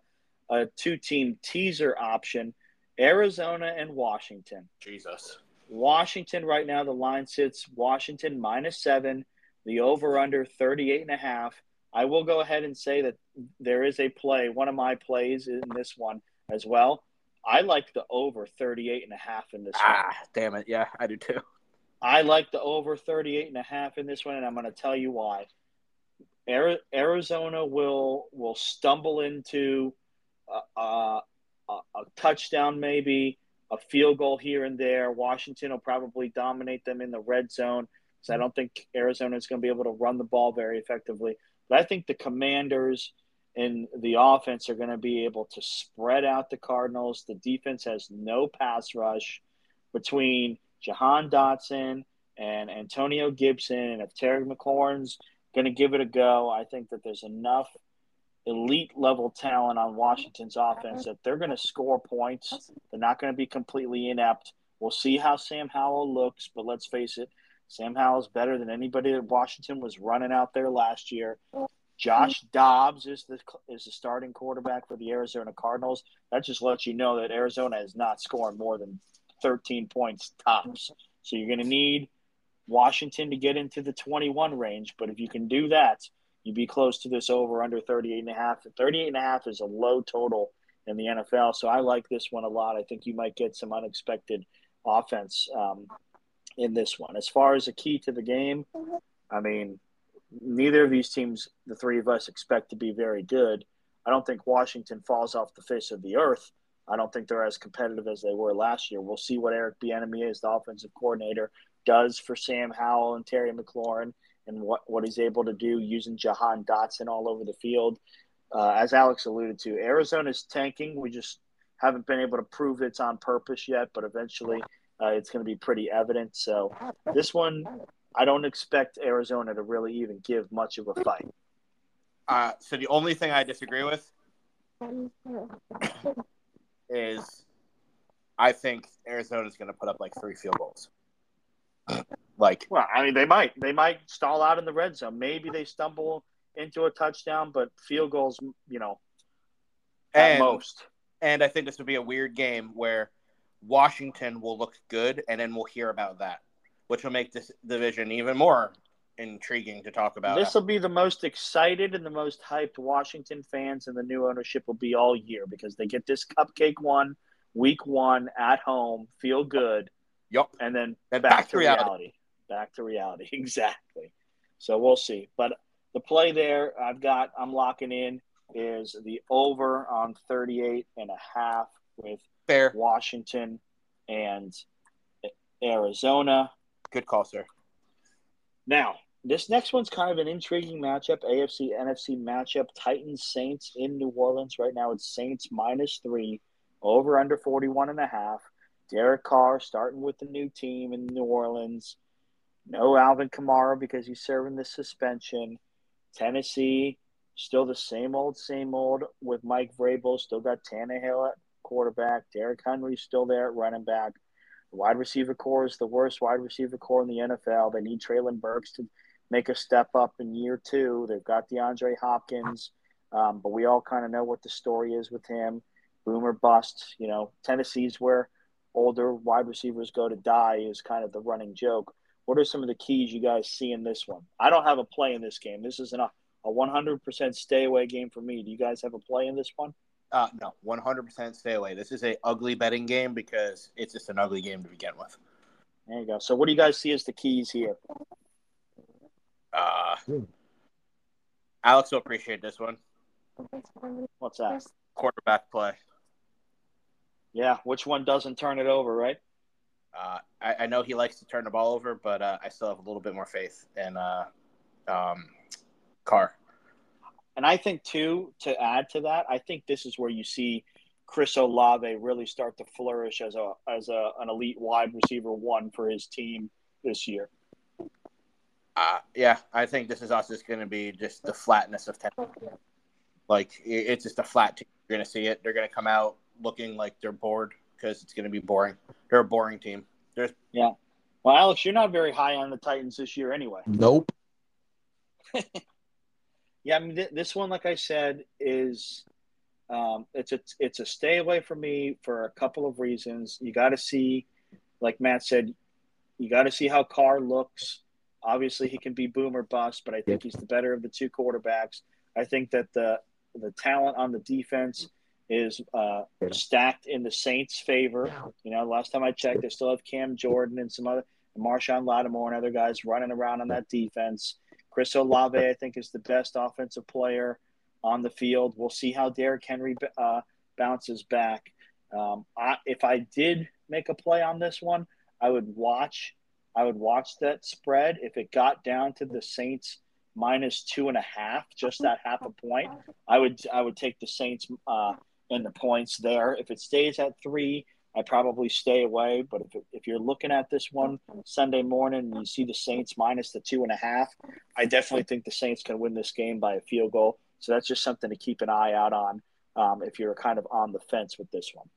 A: a two team teaser option, Arizona and Washington.
B: Jesus.
A: Washington right now, the line sits Washington minus seven, the over under 38 and a half. I will go ahead and say that there is a play, one of my plays in this one as well. I like the over 38 and a half in this
B: ah,
A: one.
B: damn it. Yeah, I do too.
A: I like the over 38 and a half in this one, and I'm going to tell you why. Arizona will will stumble into a, a, a, touchdown, maybe a field goal here and there. Washington will probably dominate them in the red zone because I don't think Arizona is going to be able to run the ball very effectively. But I think the Commanders and the offense are going to be able to spread out the Cardinals. The defense has no pass rush between Jahan Dotson and Antonio Gibson. And if Terry McLaurin's going to give it a go, I think that there's enough elite level talent on Washington's offense that they're going to score points. They're not going to be completely inept. We'll see how Sam Howell looks, but let's face it, Sam Howell's better than anybody that Washington was running out there last year. Josh Dobbs is the is the starting quarterback for the Arizona Cardinals. That just lets you know that Arizona is not scoring more than 13 points tops. So you're going to need Washington to get into the 21 range. But if you can do that, you'd be close to this over under 38 and a half. 38 and a half is a low total in the NFL. So I like this one a lot. I think you might get some unexpected offense um, in this one. As far as a key to the game, I mean, neither of these teams, the three of us, expect to be very good. I don't think Washington falls off the face of the earth. I don't think they're as competitive as they were last year. We'll see what Eric Bieniemy is, the offensive coordinator, does for Sam Howell and Terry McLaurin and what, what he's able to do using Jahan Dotson all over the field. Uh, as Alex alluded to, Arizona's tanking. We just haven't been able to prove it's on purpose yet, but eventually uh, it's going to be pretty evident. So this one, I don't expect Arizona to really even give much of a fight.
B: Uh, so the only thing I disagree with is I think Arizona's going to put up like three field goals. Like,
A: well, I mean, they might they might stall out in the red zone. Maybe they stumble into a touchdown, but field goals, you know, at
B: and,
A: most.
B: And I think this would be a weird game where Washington will look good, and then we'll hear about that, which will make this division even more intriguing to talk about.
A: This will be the most excited and the most hyped Washington fans and the new ownership will be all year because they get this cupcake one, week one at home, feel good
B: Yep.
A: And then and back, back, to reality. reality. Back to reality. Exactly. So we'll see. But the play there I've got, I'm locking in is the over on 38 and a half with
B: Fair.
A: Washington and Arizona.
B: Good call, sir.
A: Now, this next one's kind of an intriguing matchup, AFC NFC matchup. Titans Saints in New Orleans. Right now it's Saints minus three, over under 41 and a half. Derek Carr starting with the new team in New Orleans. No Alvin Kamara because he's serving the suspension. Tennessee, still the same old, same old with Mike Vrabel. Still got Tannehill at quarterback. Derrick Henry's still there at running back. Wide receiver corps is the worst wide receiver corps in the NFL. They need Treylon Burks to make a step up in year two. They've got DeAndre Hopkins, um, but we all kind of know what the story is with him. Boomer bust. You know, Tennessee's where older wide receivers go to die is kind of the running joke. What are some of the keys you guys see in this one? I don't have a play in this game. This isn't a, a 100% stay away game for me. Do you guys have a play in this one?
B: Uh, no, 100% stay away. This is a ugly betting game because it's just an ugly game to begin with.
A: There you go. So, what do you guys see as the keys here?
B: Uh, Alex will appreciate this one.
A: What's that?
B: Quarterback play.
A: Yeah, which one doesn't turn it over, right?
B: Uh, I, I, know he likes to turn the ball over, but uh, I still have a little bit more faith in uh, um, Carr.
A: And I think too, to add to that, I think this is where you see Chris Olave really start to flourish as a as a, an elite wide receiver one for his team this year.
B: Uh, yeah, I think this is also just going to be just the flatness of ten. Like it's just a flat team. You're going to see it. They're going to come out looking like they're bored because it's going to be boring. They're a boring team. There's
A: yeah. Well, Alex, you're not very high on the Titans this year, anyway.
C: Nope.
A: yeah, I mean, th- this one, like I said, is um, it's a it's a stay away from me for a couple of reasons. You got to see like Matt said, you got to see how Carr looks. Obviously, he can be boom or bust, but I think he's the better of the two quarterbacks. I think that the the talent on the defense is uh, stacked in the Saints' favor. You know, last time I checked, they still have Cam Jordan and some other Marshon Lattimore and other guys running around on that defense. Chris Olave, I think, is the best offensive player on the field. We'll see how Derrick Henry uh, bounces back. Um, I, if I did make a play on this one, I would watch. I would watch that spread. If it got down to the Saints minus two and a half, just that half a point, I would I would take the Saints uh, and the points there. If it stays at three, I probably stay away. But if, if you're looking at this one Sunday morning and you see the Saints minus the two and a half, I definitely think the Saints can win this game by a field goal. So that's just something to keep an eye out on um, if you're kind of on the fence with this one.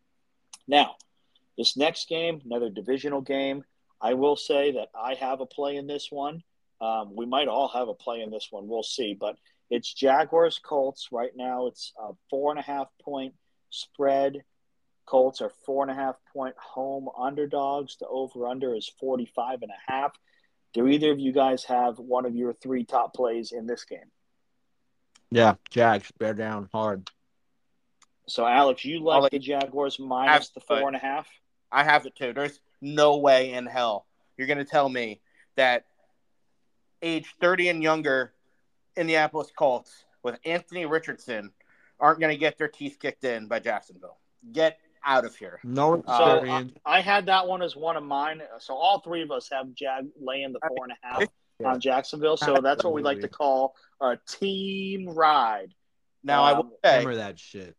A: Now, this next game, another divisional game. I will say that I have a play in this one. Um, we might all have a play in this one. We'll see. But it's Jaguars Colts. Right now, it's a four and a half point spread. Colts are four and a half point home underdogs. The over under is 45 and a half. Do either of you guys have one of your three top plays in this game?
C: Yeah, Jags, bear down hard.
A: So, Alex, you like, like the Jaguars minus the four and a half?
B: I have it too. There's no way in hell you're going to tell me that age 30 and younger Indianapolis Colts with Anthony Richardson aren't going to get their teeth kicked in by Jacksonville. Get out of here.
C: No
A: experience. So I, I, had that one as one of mine. So all three of us have Jag laying the four and a half yeah. on Jacksonville. So that's what we like to call a team ride.
B: Now um, I will say,
C: remember that shit.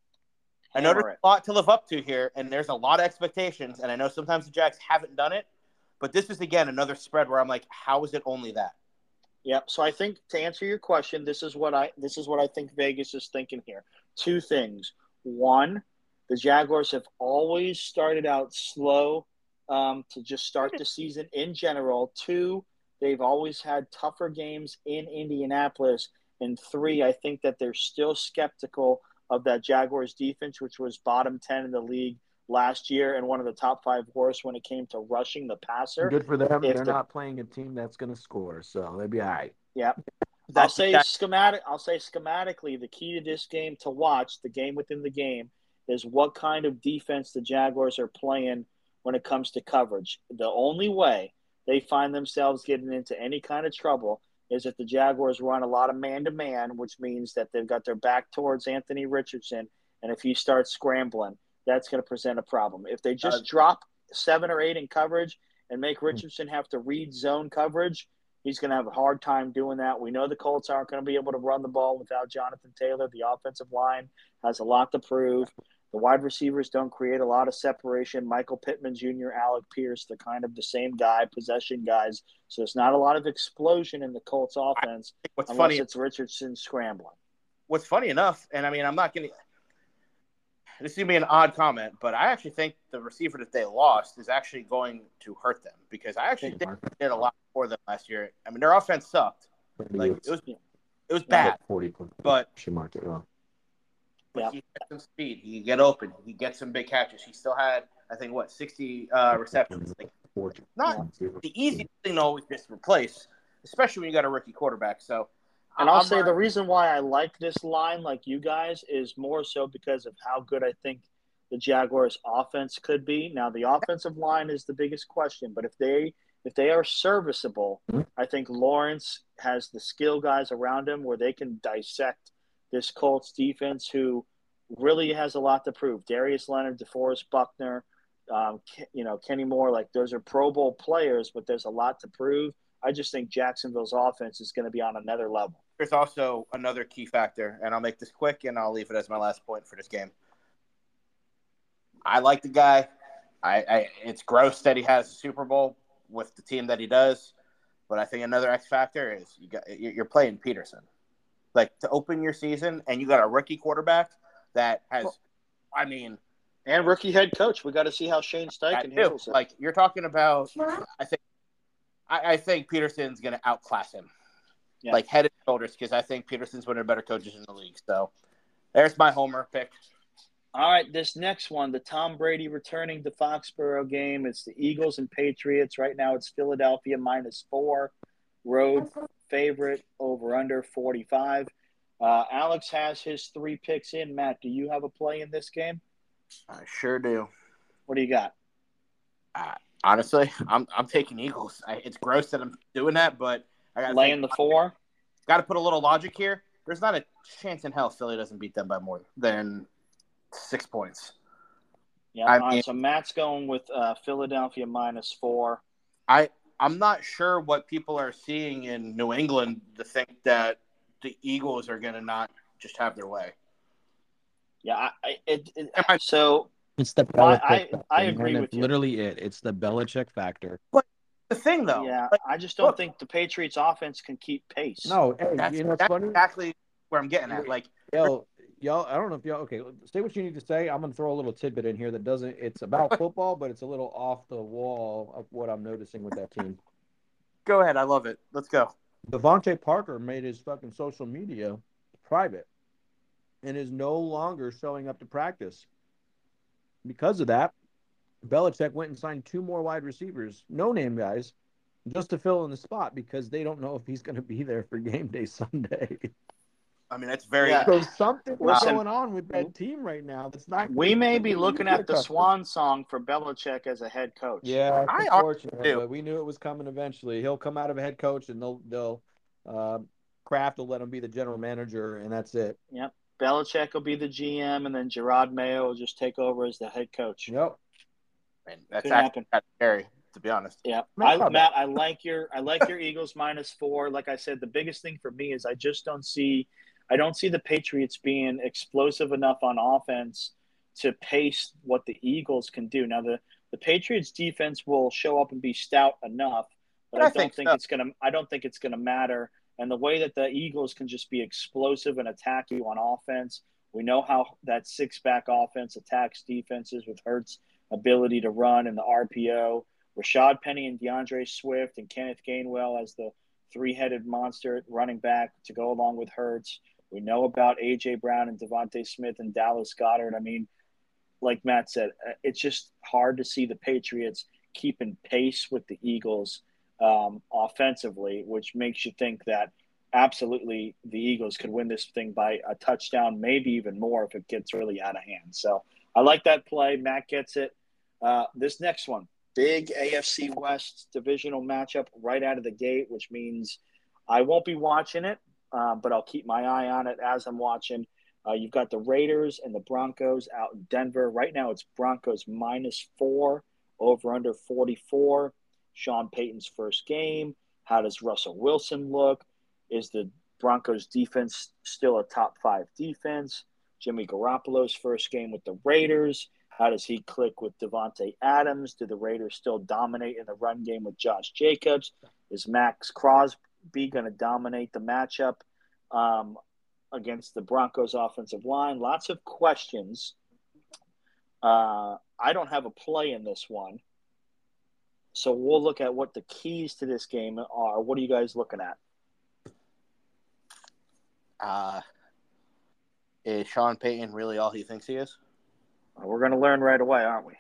B: I know there's a lot to live up to here, and there's a lot of expectations, and I know sometimes the Jacks haven't done it, but this is again another spread where I'm like, how is it only that?
A: Yep. So I think to answer your question, this is what I this is what I think Vegas is thinking here. Two things. One, the Jaguars have always started out slow um, to just start the season in general. Two, they've always had tougher games in Indianapolis. And three, I think that they're still skeptical of that Jaguars defense, which was bottom 10 in the league last year and one of the top five worst when it came to rushing the passer.
C: Good for them. If They're the, not playing a team that's going to score, so they'll be all right.
A: Yeah. I'll say schematic. I'll say schematically, the key to this game to watch the game within the game is what kind of defense the Jaguars are playing when it comes to coverage. The only way they find themselves getting into any kind of trouble is that the Jaguars run a lot of man to man, which means that they've got their back towards Anthony Richardson. And if he starts scrambling, that's going to present a problem. If they just uh, drop seven or eight in coverage and make hmm. Richardson have to read zone coverage, he's going to have a hard time doing that. We know the Colts aren't going to be able to run the ball without Jonathan Taylor. The offensive line has a lot to prove. The wide receivers don't create a lot of separation. Michael Pittman Jr., Alec Pierce, they're kind of the same guy, possession guys. So it's not a lot of explosion in the Colts offense What's unless funny, it's Richardson scrambling.
B: What's funny enough, and I mean, I'm not going to. This is going to be an odd comment, but I actually think the receiver that they lost is actually going to hurt them because I actually think they did a lot for them last year. I mean, their offense sucked. Like it was, it was bad. Forty, but
C: she marked it wrong
B: but yeah. he had some speed. He could get open. He get some big catches. He still had, I think, what sixty uh, receptions. Like, not the easiest thing to always just replace, especially when you got a rookie quarterback. So,
A: and I'll I'm say the reason why I like this line, like you guys, is more so because of how good I think the Jaguars' offense could be. Now, the offensive line is the biggest question, but if they if they are serviceable, mm-hmm. I think Lawrence has the skill guys around him where they can dissect this Colts defense who really has a lot to prove. Darius Leonard, DeForest Buckner, um, you know, Kenny Moore, like those are Pro Bowl players, but there's a lot to prove. I just think Jacksonville's offense is going to be on another level.
B: There's also another key factor, and I'll make this quick and I'll leave it as my last point for this game. I like the guy. I, I it's gross that he has a Super Bowl with the team that he does, but I think another X factor is you got you're playing Pederson like to open your season, and you got a rookie quarterback that has, I mean,
A: and rookie head coach. We got to see how Shane Steichen handles it.
B: Like you're talking about, I think, I, I think Pederson's going to outclass him, yeah. like head and shoulders, because I think Pederson's one of the better coaches in the league. So there's my homer pick.
A: All right, this next one, the Tom Brady returning to Foxborough game. It's the Eagles and Patriots. Right now, it's Philadelphia minus four, road favorite over under 45. Uh, Alex has his three picks in. Matt, do you have a play in this game?
B: I sure do.
A: What do you got?
B: Uh, honestly, I'm I'm taking Eagles. I, it's gross that I'm doing that, but I got
A: laying the four.
B: Got to put a little logic here. There's not a chance in hell Philly doesn't beat them by more than six points.
A: Yeah, I so Matt's going with uh, Philadelphia minus four.
B: I I'm not sure what people are seeing in New England to think that the Eagles are going to not just have their way.
A: Yeah, I, it, it so
C: it's the Belichick I, I, I agree with you. Literally, it. It's the Belichick factor.
B: But the thing, though,
A: yeah, I just don't look, think the Patriots' offense can keep pace.
C: No,
B: hey, that's, you know, that's funny? exactly where I'm getting at. Like,
C: yo, y'all, I don't know if y'all okay. Say what you need to say. I'm gonna throw a little tidbit in here that doesn't. It's about football, but it's a little off the wall of what I'm noticing with that team.
B: Go ahead. I love it. Let's go.
C: DeVante Parker made his fucking social media private, and is no longer showing up to practice. Because of that, Belichick went and signed two more wide receivers, no name guys, just to fill in the spot because they don't know if he's going to be there for game day Sunday.
B: I mean, that's very.
C: Yeah. So something Listen, going on with that team right now. That's not.
A: We may be looking at the swan song for Belichick as a head coach.
C: Yeah, I unfortunately, but we knew it was coming eventually. He'll come out of a head coach, and they'll they'll uh, Kraft will let him be the general manager, and that's it.
A: Yep. Belichick will be the GM, and then Jerod Mayo will just take over as the head coach.
C: Yep.
B: And that's Could actually happen. scary, to be honest.
A: Yeah, I, Matt, I like your I like your Eagles minus four. Like I said, the biggest thing for me is I just don't see I don't see the Patriots being explosive enough on offense to pace what the Eagles can do. Now the the Patriots defense will show up and be stout enough, but I, I don't think, think so. it's gonna I don't think it's gonna matter. And the way that the Eagles can just be explosive and attack you on offense, we know how that six back offense attacks defenses with Hurts' ability to run and the RPO. Rashaad Penny and D'Andre Swift and Kenneth Gainwell as the three headed monster running back to go along with Hurts. We know about AJ Brown and DeVonta Smith and Dallas Goedert. I mean, like Matt said, uh, it's just hard to see the Patriots keeping pace with the Eagles um, offensively, which makes you think that absolutely the Eagles could win this thing by a touchdown, maybe even more if it gets really out of hand. So I like that play. Matt gets it. Uh, this next one, big AFC West divisional matchup right out of the gate, which means I won't be watching it, um, but I'll keep my eye on it as I'm watching. Uh, you've got the Raiders and the Broncos out in Denver. Right now, it's Broncos minus four, over under 44. Sean Payton's first game. How does Russell Wilson look? Is the Broncos defense still a top five defense? Jimmy Garoppolo's first game with the Raiders. How does he click with Davante Adams? Do the Raiders still dominate in the run game with Josh Jacobs? Is Maxx Crosby be going to dominate the matchup um, against the Broncos offensive line? Lots of questions. Uh, I don't have a play in this one. So we'll look at what the keys to this game are. What are you guys looking at?
B: Uh, is Sean Payton really all he thinks he is?
A: We're going to learn right away, aren't we?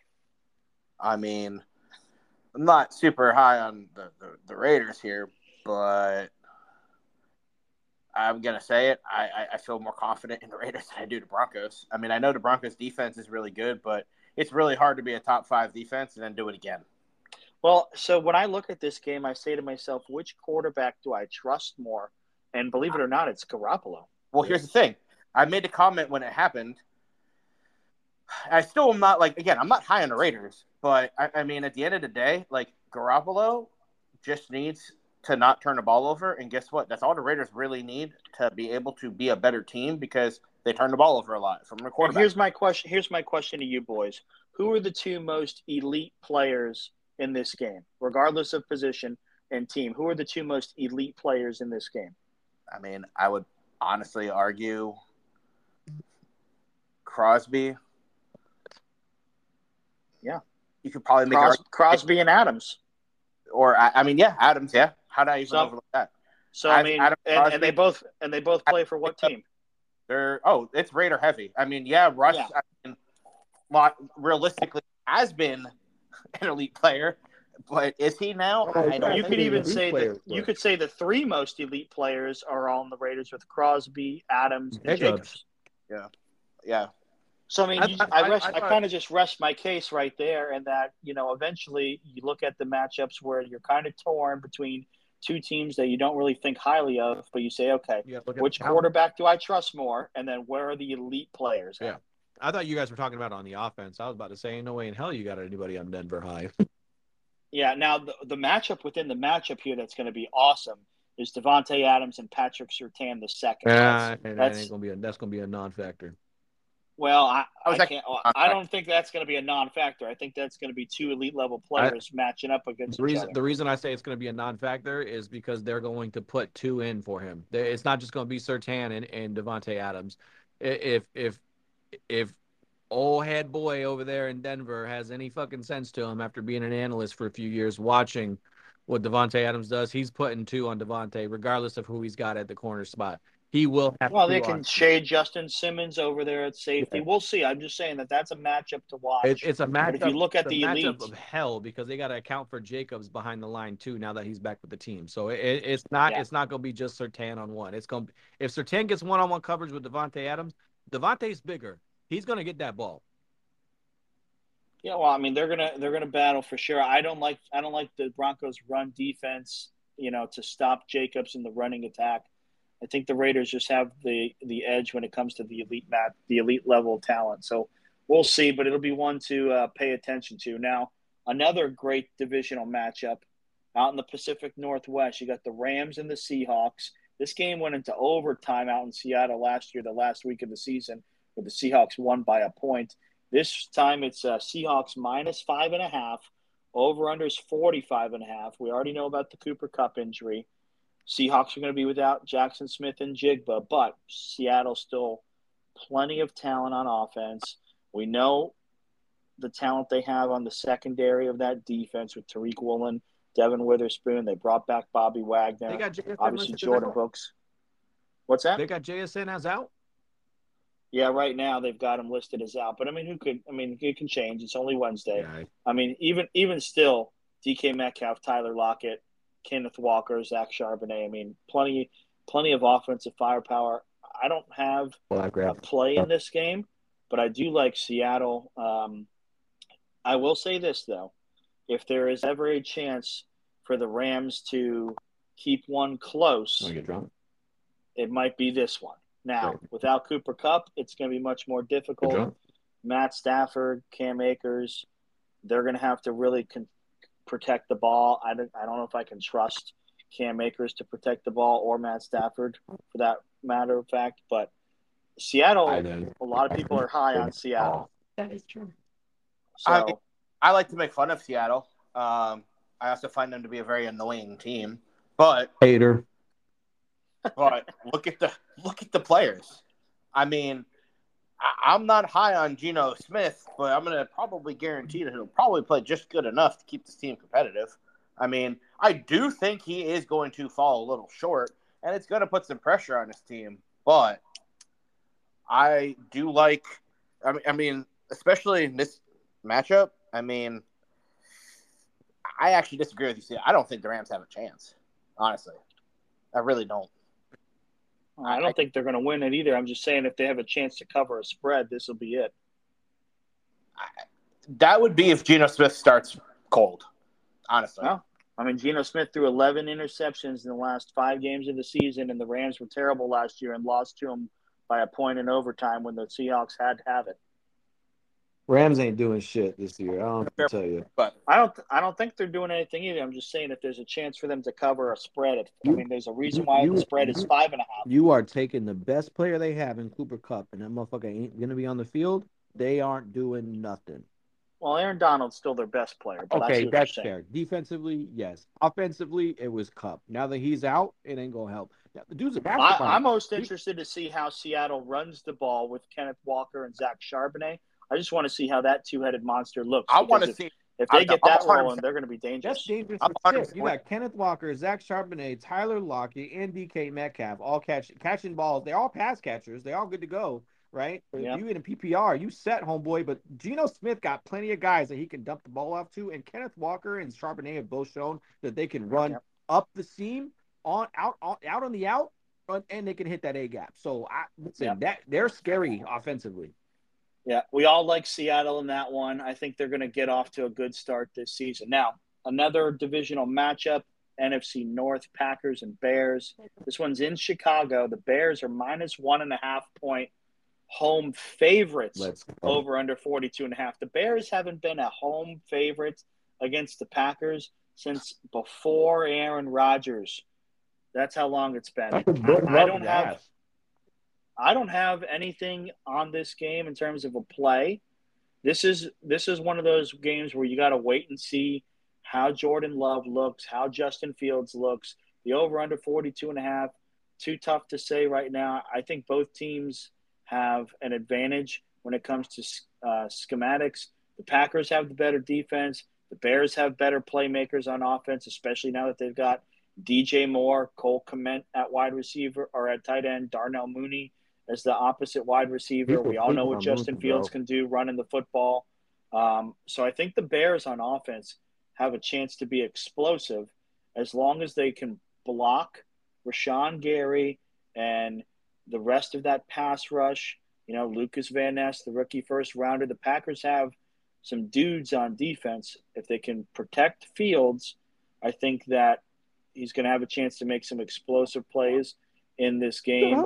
B: I mean, I'm not super high on the, the, the Raiders here, but I'm gonna say it. I, I, feel more confident in the Raiders than I do the Broncos. I mean, I know the Broncos defense is really good, but it's really hard to be a top five defense and then do it again.
A: Well, so when I look at this game, I say to myself, which quarterback do I trust more? And believe it or not, it's Garoppolo.
B: Well, here's the thing. I made a comment when it happened. I still am not like again. I'm not high on the Raiders, but I, I mean, at the end of the day, like Garoppolo just needs to not turn the ball over. And guess what? That's all the Raiders really need to be able to be a better team because they turn the ball over a lot from the quarterback.
A: Here's my question. Here's my question to you boys: Who are the two most elite players in this game, regardless of position and team? Who are the two most elite players in this game?
B: I mean, I would honestly argue Crosby.
A: Yeah,
B: you could probably make
A: Cros- Crosby and Adams.
B: Or I mean, yeah, Adams. Yeah, how do I even so, overlook that?
A: So I mean, and, and, they both and they both play for what team?
B: They're oh, it's Raider heavy. I mean, yeah, Russ. Yeah. I mean, well, realistically has been an elite player, but is he now? I
A: don't you could even say that you could say the three most elite players are on the Raiders with Crosby, Adams, and Jacobs.
B: Yeah, yeah.
A: So I mean, I, I, I, rest, I, I kind of just rest my case right there, and that you know, eventually you look at the matchups where you're kind of torn between two teams that you don't really think highly of, but you say, okay, which quarterback do I trust more, and then where are the elite players?
C: Yeah, I thought you guys were talking about on the offense. I was about to say, ain't no way in hell you got anybody on Denver high.
A: yeah, now the, the matchup within the matchup here that's going to be awesome is Davante Adams and Patrick Surtain the second.
C: Uh, that's, that's gonna be a that's gonna be a non-factor.
A: Well, I, I, I can't. I don't think that's going to be a non-factor. I think that's going to be two elite level players I, matching up against
C: the
A: reason,
C: The reason I say it's going to be a non-factor is because they're going to put two in for him. It's not just going to be Surtain and, and Davante Adams. If if if old head boy over there in Denver has any fucking sense to him after being an analyst for a few years, watching what Davante Adams does, he's putting two on Davante regardless of who he's got at the corner spot he will have.
A: Well, they can shade Justin Simmons over there at safety. Yeah. We'll see. I'm just saying that that's a matchup to watch.
C: It, it's a matchup.
A: But if you look at the
C: matchup of hell because they got to account for Jacobs behind the line too. Now that he's back with the team, so it, it's not yeah. it's not going to be just Surtain on one. It's going if Surtain gets one on one coverage with Davante Adams, Davante's bigger. He's going to get that ball.
A: Yeah, well, I mean, they're gonna they're gonna battle for sure. I don't like I don't like the Broncos' run defense. You know, to stop Jacobs in the running attack. I think the Raiders just have the the edge when it comes to the elite map, the elite level talent. So we'll see, but it'll be one to uh, pay attention to. Now, another great divisional matchup out in the Pacific Northwest. You got the Rams and the Seahawks. This game went into overtime out in Seattle last year, the last week of the season, where the Seahawks won by a point. This time it's uh, Seahawks minus five and a half. Over under is 45 and a half. We already know about the Cooper Kupp injury. Seahawks are going to be without Jaxon Smith-Njigba, but Seattle still plenty of talent on offense. We know the talent they have on the secondary of that defense with Tariq Woolen, Devon Witherspoon. They brought back Bobby Wagner. They got JSN obviously Jordyn Brooks. What's that?
C: They got JSN as out.
A: Yeah, right now they've got him listed as out. But I mean, who could? I mean, it can change. It's only Wednesday. Yeah. I mean, even even still, DK Metcalf, Tyler Lockett, Kenneth Walker, Zach Charbonnet. I mean, plenty, plenty of offensive firepower. I don't have a play in this game, but I do like Seattle. Um, I will say this though, if there is ever a chance for the Rams to keep one close, it might be this one. Now, right. without Cooper Kupp, it's going to be much more difficult. Matt Stafford, Cam Akers, they're going to have to really con- protect the ball. I don't, I don't know if I can trust Cam Akers to protect the ball or Matt Stafford for that matter of fact. But Seattle, a lot of people are high on Seattle.
D: That is true.
B: So, I, I like to make fun of Seattle. Um, I also find them to be a very annoying team. But
C: hater.
B: But look at the look at the players. I mean, I, am not high on Geno Smith, but I'm going to probably guarantee that he'll probably play just good enough to keep this team competitive. I mean, I do think he is going to fall a little short, and it's going to put some pressure on his team. But I do like, I mean, I mean, especially in this matchup. I mean, I actually disagree with you. See, I don't think the Rams have a chance. Honestly, I really don't.
A: I don't think they're going to win it either. I'm just saying if they have a chance to cover a spread, this will be it.
B: That would be if Geno Smith starts cold, honestly.
A: Well, I mean, Geno Smith threw 11 interceptions in the last five games of the season, and the Rams were terrible last year and lost to him by a point in overtime when the Seahawks had to have it.
C: Rams ain't doing shit this year. I don't to tell you.
A: But I don't. I don't think they're doing anything either. I'm just saying if there's a chance for them to cover a spread. I mean, there's a reason why you, the spread is five and a half.
C: You are taking the best player they have in Cooper Kupp, and that motherfucker ain't gonna be on the field. They aren't doing nothing.
A: Well, Aaron Donald's still their best player.
C: okay, that's fair. Defensively, yes. Offensively, it was Kupp. Now that he's out, it ain't gonna help. Now, the dude's a basketball.
A: I, am most interested to see how Seattle runs the ball with Kenneth Walker and Zach Charbonnet I just want to see how that two-headed monster looks.
B: I want to see
A: if they get that rolling, they're going to be dangerous.
C: That's dangerous. You got Kenneth Walker, Zach Charbonnet, Tyler Lockett, and DK Metcalf all catch catching balls. They're all pass catchers. They're all good to go. right? Yep. If you in a PPR, you set homeboy, but Geno Smith got plenty of guys that he can dump the ball off to, and Kenneth Walker and Charbonnet have both shown that they can run yep. up the seam on out on, out on the out, and they can hit that A gap. So I listen, yep. that they're scary offensively.
A: Yeah, we all like Seattle in that one. I think they're going to get off to a good start this season. Now, another divisional matchup NFC North Packers and Bears. This one's in Chicago. The Bears are minus one and a half point home favorites over under 42 and a half. The Bears haven't been a home favorite against the Packers since before Aaron Rodgers. That's how long it's been. I, I don't have I don't have anything on this game in terms of a play. This is this is one of those games where you got to wait and see how Jordan Love looks, how Justin Fields looks. The over under 42 and a half, too tough to say right now. I think both teams have an advantage when it comes to uh, schematics. The Packers have the better defense. The Bears have better playmakers on offense, especially now that they've got DJ Moore, Cole Kmet at wide receiver or at tight end, Darnell Mooney as the opposite wide receiver. we all know what Justin Fields can do running the football. Um, so I think the Bears on offense have a chance to be explosive as long as they can block Rashan Gary and the rest of that pass rush. You know, Lukas Van Ness, the rookie first rounder. The Packers have some dudes on defense. If they can protect Fields, I think that he's going to have a chance to make some explosive plays in this game.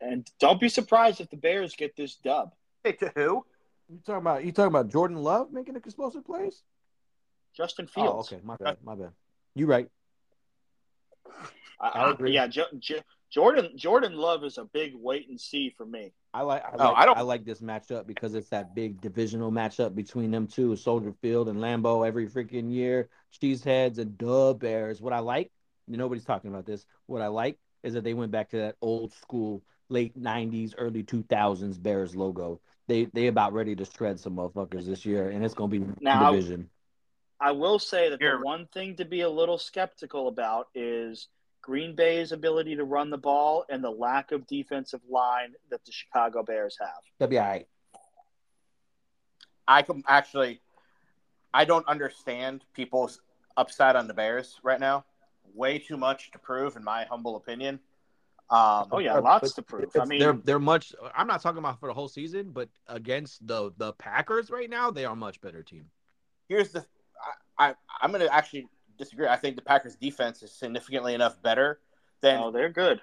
A: And don't be surprised if the Bears get this dub.
B: Hey, to who?
C: You talking about? You talking about Jordan Love making explosive plays?
A: Justin oh, Fields.
C: Oh, okay, my bad, my bad. You right.
A: I, I agree. Yeah, jo- jo- Jordan Jordan Love is a big wait and see for me.
C: I like. I oh, like, oh, I don't. I like this matchup because it's that big divisional matchup between them two, Soldier Field and Lambeau every freaking year. Cheeseheads and Dub Bears. What I like, nobody's talking about this. What I like is that they went back to that old school late '90s, early 2000s Bears logo. They they about ready to shred some motherfuckers this year, and it's gonna be now, division.
A: I will say that the one thing to be a little skeptical about is Green Bay's ability to run the ball and the lack of defensive line that the Chicago Bears have.
C: That'd be all right.
B: I can actually, I don't understand people's upside on the Bears right now. Way too much to prove, in my humble opinion.
A: Um, oh yeah, lots to prove. I mean,
C: they're they're much. I'm not talking about for the whole season, but against the the Packers right now, they are a much better team.
B: Here's the, I, I I'm going to actually disagree. I think the Packers defense is significantly enough better than.
A: Oh, they're good.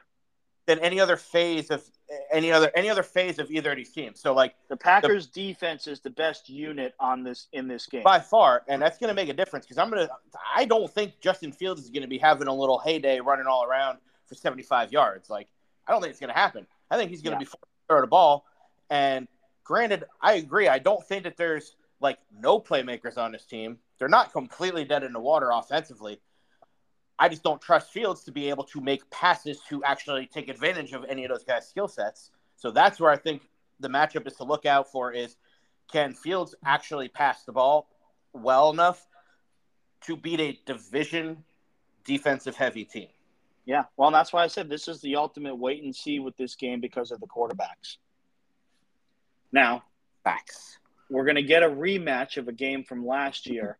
B: Than any other phase of any other any other phase of either of these teams. So like
A: the Packers the, defense is the best unit on this in this game
B: by far, and that's going to make a difference because I'm gonna. I don't think Justin Fields is going to be having a little heyday running all around for 75 yards. Like, I don't think it's going to happen. I think he's going to yeah. be throw the ball. And granted, I agree. I don't think that there's like no playmakers on this team. They're not completely dead in the water offensively. I just don't trust Fields to be able to make passes to actually take advantage of any of those guys' skill sets. So that's where I think the matchup is to look out for is can Fields actually pass the ball well enough to beat a division defensive heavy team?
A: Yeah, well, that's why I said this is the ultimate wait and see with this game because of the quarterbacks. Now,
B: facts.
A: We're going to get a rematch of a game from last year.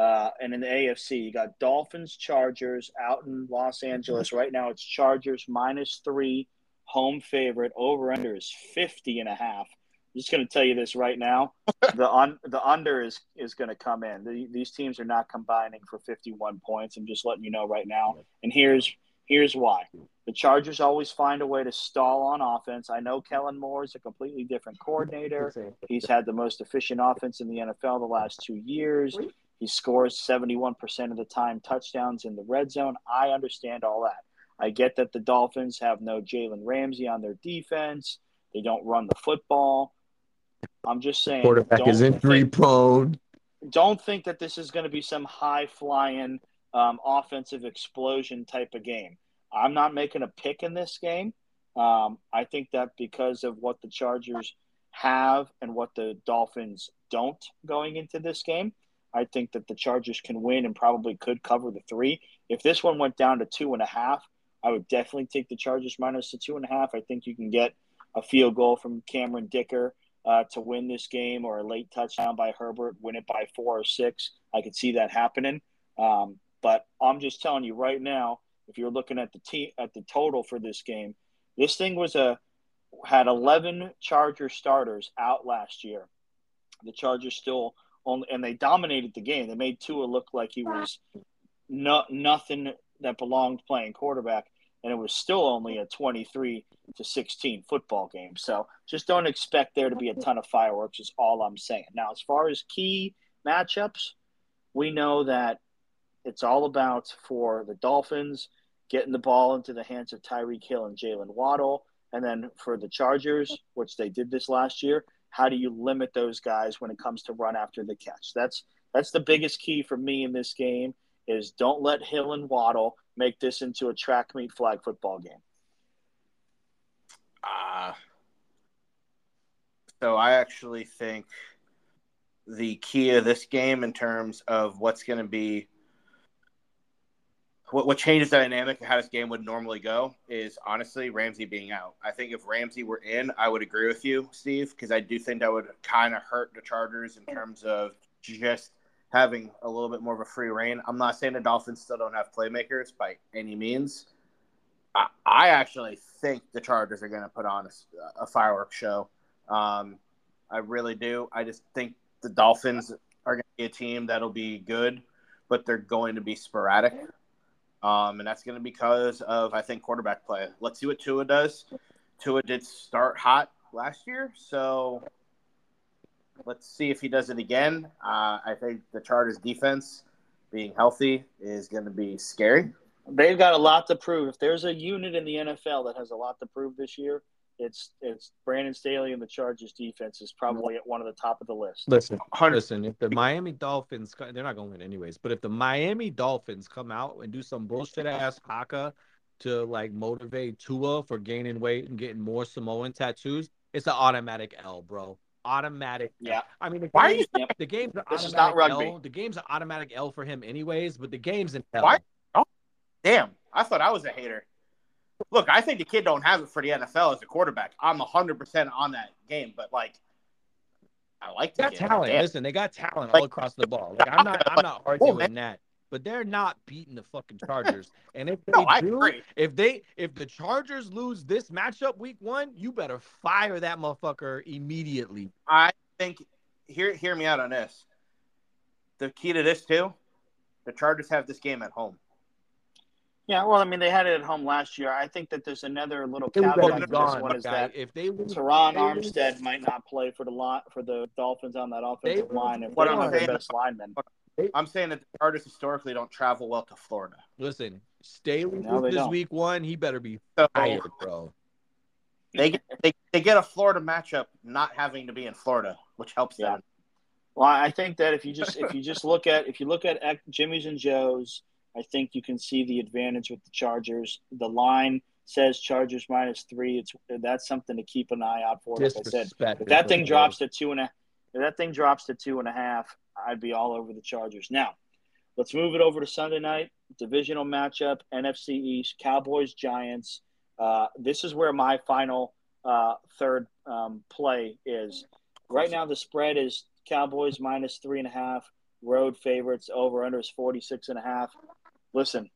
A: Uh, and in the AFC, you got Dolphins, Chargers out in Los Angeles. Right now, it's Chargers minus three, home favorite. Over under is 50 and a half. I'm just going to tell you this right now. the un, the under is is going to come in. The, these teams are not combining for 51 points. I'm just letting you know right now. And here's Here's why. The Chargers always find a way to stall on offense. I know Kellen Moore is a completely different coordinator. He's had the most efficient offense in the NFL the last two years. He scores 71% of the time touchdowns in the red zone. I understand all that. I get that the Dolphins have no Jalen Ramsey on their defense. They don't run the football. I'm just saying.
C: Quarterback is injury prone.
A: Don't think that this is going to be some high flying um, offensive explosion type of game. I'm not making a pick in this game. Um, I think that because of what the Chargers have and what the Dolphins don't going into this game, I think that the Chargers can win and probably could cover the three. If this one went down to two and a half, I would definitely take the Chargers minus the two and a half. I think you can get a field goal from Cameron Dicker uh, to win this game or a late touchdown by Herbert, win it by four or six. I could see that happening. Um, but I'm just telling you right now, if you're looking at the team at the total for this game, this thing was a had 11 Charger starters out last year. The Chargers still only, and they dominated the game. They made Tua look like he was no, nothing that belonged playing quarterback, and it was still only a 23 to 16 football game. So just don't expect there to be a ton of fireworks. Is all I'm saying. Now, as far as key matchups, we know that it's all about for the Dolphins getting the ball into the hands of Tyreek Hill and Jaylen Waddle. And then for the Chargers, which they did this last year, how do you limit those guys when it comes to run after the catch? That's that's the biggest key for me in this game is don't let Hill and Waddle make this into a track meet flag football game.
B: Uh, so I actually think the key of this game in terms of what's going to be what, what changes the dynamic of how this game would normally go is honestly Ramsey being out. I think if Ramsey were in, I would agree with you, Steve, because I do think that would kind of hurt the Chargers in terms of just having a little bit more of a free reign. I'm not saying the Dolphins still don't have playmakers by any means. I, I actually think the Chargers are going to put on a, a fireworks show. Um, I really do. I just think the Dolphins are going to be a team that'll be good, but they're going to be sporadic. Um, and that's going to be because of, I think, quarterback play. Let's see what Tua does. Tua did start hot last year, so let's see if he does it again. Uh, I think the Chargers defense being healthy is going to be scary.
A: They've got a lot to prove. If there's a unit in the NFL that has a lot to prove this year, it's it's Brandon Staley and the Chargers defense is probably at one of the top of the list.
C: Listen, listen. If the Miami Dolphins, they're not going to win anyways. But if the Miami Dolphins come out and do some bullshit ass haka to like motivate Tua for gaining weight and getting more Samoan tattoos, it's an automatic L, bro. Automatic.
A: Yeah. L.
C: I mean, the
B: why
C: game,
B: are you?
C: The game's an
A: this
C: automatic
A: is not rugby.
C: L. The game's an automatic L for him, anyways. But the game's in hell.
B: Why? Oh, damn! I thought I was a hater. Look, I think the kid don't have it for the NFL as a quarterback. I'm 100% on that game, but like I like
C: that talent.
B: Damn.
C: Listen, they got talent
B: Like-
C: all across the ball. Like I'm not I'm not arguing
B: man.
C: that. But they're not beating the fucking Chargers. And if they
B: No, I
C: do,
B: agree.
C: if they if the Chargers lose this matchup week one, you better fire that motherfucker immediately.
B: I think hear hear me out on this. The key to this too, the Chargers have this game at home.
A: Yeah, well, I mean, they had it at home last year. I think that there's another little caveat
C: already
A: to this one is
C: guy.
A: that
C: if they lose,
A: Terron
C: they
A: Armstead might not play for the lot for the Dolphins on that offensive
C: They-
A: line if
B: what
A: they
B: I'm
A: their
B: saying-
A: best lineman.
B: I'm saying that the Chargers historically don't travel well to Florida.
C: Listen, Staley
A: No, they
C: loses
A: don't.
C: week one, he better be fired, bro.
B: they get they, they get a Florida matchup not having to be in Florida, which helps
A: Yeah.
B: them.
A: Well, I think that if you just if you just look at if you look at Jimmy's and Joe's, I think you can see the advantage with the Chargers. The line says Chargers minus three. It's that's something to keep an eye out for. Like I said, if that thing drops to two and a, if that thing drops to two and a half, I'd be all over the Chargers. Now, let's move it over to Sunday night divisional matchup: NFC East, Cowboys, Giants. Uh, this is where my final uh, third um, play is. Right now, the spread is Cowboys minus three and a half. Road favorites over under is 46 and a half. Listen,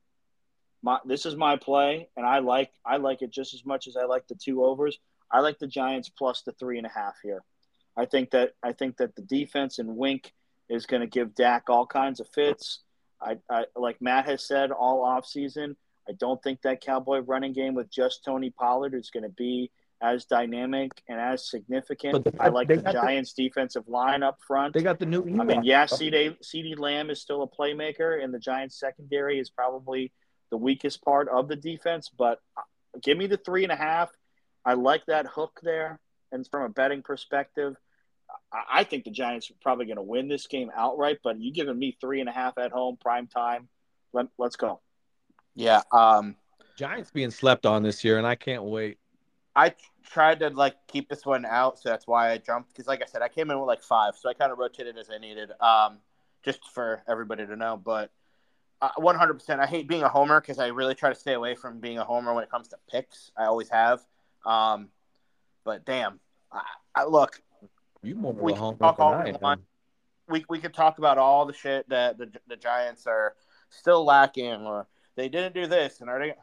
A: my, this is my play, and I like I like it just as much as I like the two overs. I like the Giants plus the three and a half here. I think that I think that the defense and Wink is going to give Dak all kinds of fits. I, I like Matt has said all offseason, I don't think that Cowboy running game with just Tony Pollard is going to be as dynamic and as significant.
C: But
A: I like the
C: got the-
A: Giants defensive line up front.
C: They got the new.
A: I mean,
C: Ewok.
A: yeah, CeeDee, CeeDee Lamb is still a playmaker, and the Giants secondary is probably the weakest part of the defense. But uh, give me the three and a half. I like that hook there, and from a betting perspective, I, I think the Giants are probably going to win this game outright. But you giving me three and a half at home, prime time? Let, let's go.
B: Yeah. Um,
C: Giants being slept on this year, and I can't wait.
B: I tried to like keep this one out, so that's why I jumped. Because, like I said, I came in with like five, so I kind of rotated as I needed, um, just for everybody to know. But uh, one hundred percent, I hate being a homer because I really try to stay away from being a homer when it comes to picks. I always have. Um, But damn, I, I look.
E: You more
B: We
E: can
B: talk all we want. We we could talk about all the shit that the the Giants are still lacking, or they didn't do this, and are they?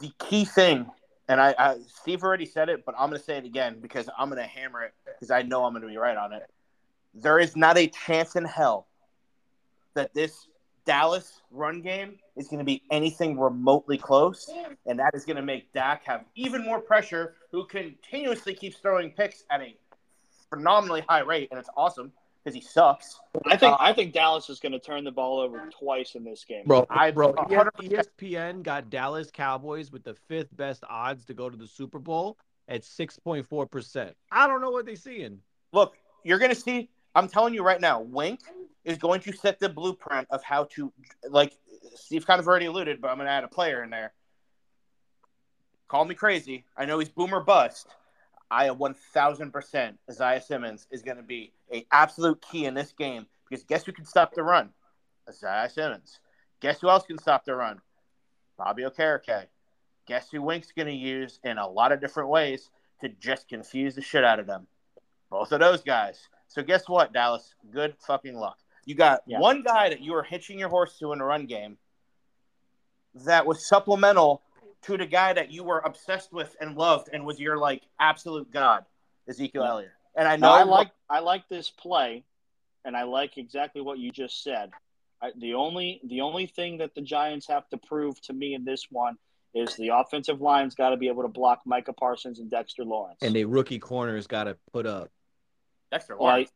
B: The key thing, and I, I Steve already said it, but I'm going to say it again because I'm going to hammer it because I know I'm going to be right on it. There is not a chance in hell that this Dallas run game is going to be anything remotely close, and that is going to make Dak have even more pressure, who continuously keeps throwing picks at a phenomenally high rate, and it's awesome because he sucks.
A: I think
B: Uh,
A: I think Dallas is going to turn the ball over twice in this game.
E: Bro,
B: I-
E: bro,
B: hundred percent.
C: ESPN got Dallas Cowboys with the fifth best odds to go to the Super Bowl at 6.4%. I don't know what they're seeing.
B: Look, you're going to see. I'm telling you right now, Wink is going to set the blueprint of how to, like Steve kind of already alluded, but I'm going to add a player in there. Call me crazy. I know he's boomer bust. I am 1,000% Isaiah Simmons is going to be a absolute key in this game because guess who can stop the run? Isaiah Simmons. Guess who else can stop the run? Bobby Okereke. Guess who Wink's going to use in a lot of different ways to just confuse the shit out of them? Both of those guys. So guess what, Dallas? Good fucking luck. You got
A: Yeah.
B: one guy that you were hitching your horse to in a run game that was supplemental to the guy that you were obsessed with and loved and was your like absolute god, Ezekiel Elliott. And I know
A: No, I like I like this play, and I like exactly what you just said. I, the only the only thing that the Giants have to prove to me in this one is the offensive line's got to be able to block Micah Parsons and Dexter Lawrence.
C: And the rookie corner's got to put up.
B: Dexter
A: Well,
B: Lawrence.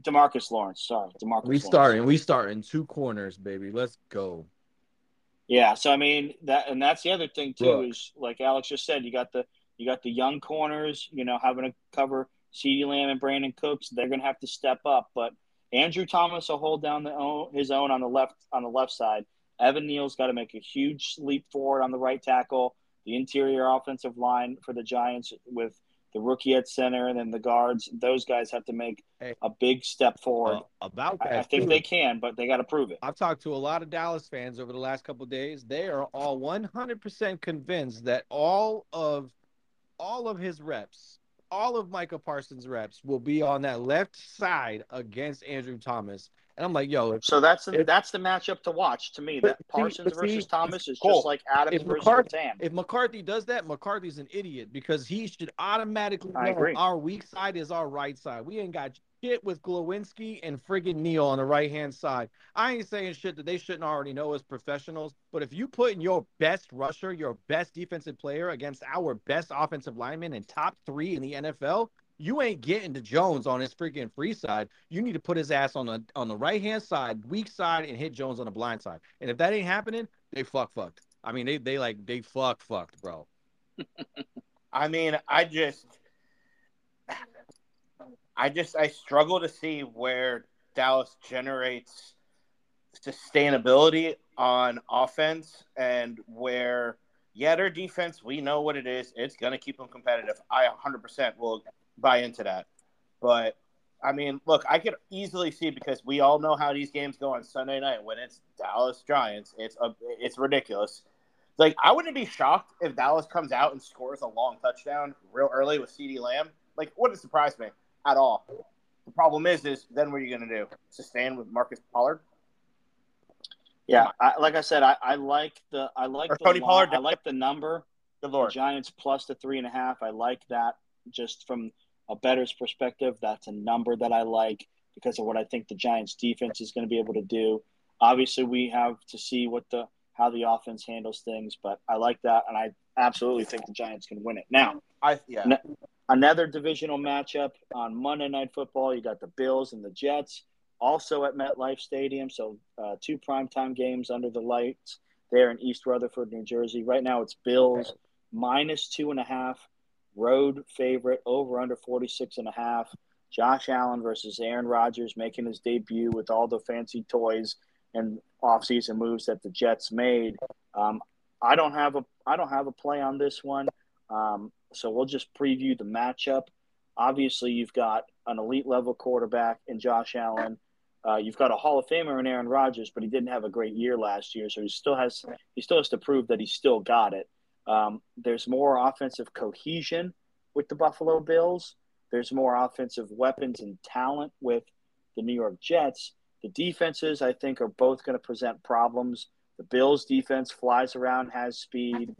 A: Demarcus Lawrence. Sorry, Demarcus.
C: We
A: Lawrence.
C: starting. We starting two corners, baby. Let's go.
A: Yeah, so I mean that, and that's the other thing too
C: Look.
A: is like Alex just said, you got the you got the young corners, you know, having to cover Ceedee Lamb and Brandin Cooks. They're going to have to step up, but Andrew Thomas will hold down the own, his own on the left on the left side. Evan Neal's got to make a huge leap forward on the right tackle. The interior offensive line for the Giants with the rookie at center and then the guards, those guys have to make
C: Hey.
A: a big step forward.
C: Uh, about that,
A: I, I think
C: too.
A: they can, but they got to prove it.
C: I've talked to a lot of Dallas fans over the last couple of days. They are all 100% convinced that all of all of his reps, all of Micah Parsons' reps will be on that left side against Andrew Thomas. And I'm like, yo, if,
A: So that's the,
C: If-
A: that's the matchup to watch to me. That Parsons
C: see,
A: versus Thomas is
B: Cole,
A: just like Adams
C: if
A: versus
C: McCarthy-
A: Tan.
C: if McCarthy does that, McCarthy's an idiot because he should automatically
A: I
C: know
A: agree.
C: our weak side is our right side. We ain't got shit with Glowinski and friggin' Neal on the right hand side. I ain't saying shit that they shouldn't already know as professionals, but if you put in your best rusher, your best defensive player against our best offensive lineman and top three in the NFL, you ain't getting to Jones on his freaking free side. You need to put his ass on the on the right hand side, weak side, and hit Jones on the blind side. And if that ain't happening, they fuck fucked. I mean, they they like they fuck fucked, bro.
B: I mean, I just, I just, I struggle to see where Dallas generates sustainability on offense and where, yeah, their defense, we know what it is. It's going to keep them competitive. I 100% will buy into that. But, I mean, look, I could easily see because we all know how these games go on Sunday night when it's Dallas Giants. It's a, it's ridiculous. Like I wouldn't be shocked if Dallas comes out and scores a long touchdown real early with CeeDee Lamb. Like wouldn't surprise me at all. The problem is, is then what are you going to do? Sustain with Marcus Pollard?
A: Yeah, I, like I said, I, I like the I like
B: Or
A: the
B: Tony
A: line-
B: Pollard.
A: I like the number.
B: Good
A: The. Giants plus the three and a half. I like that just from a better's perspective. That's a number that I like because of what I think the Giants defense is going to be able to do. Obviously, we have to see what the how the offense handles things, but I like that, and I absolutely think the Giants can win it. Now,
B: I yeah.
A: No. another divisional matchup on Monday Night Football. You got the Bills and the Jets, also at MetLife Stadium. So uh, two primetime games under the lights there in East Rutherford, New Jersey. Right now, it's Bills minus two and a half, road favorite over under 46 and a half. Josh Allen versus Aaron Rodgers making his debut with all the fancy toys and offseason moves that the Jets made. Um, I don't have a I don't have a play on this one. Um, so we'll just preview the matchup. Obviously, you've got an elite level quarterback in Josh Allen. Uh, you've got a Hall of Famer in Aaron Rodgers, but he didn't have a great year last year, so he still has he still has to prove that he still got it. Um, there's more offensive cohesion with the Buffalo Bills. There's more offensive weapons and talent with the New York Jets. The defenses, I think, are both going to present problems. The Bills' defense flies around, has speed.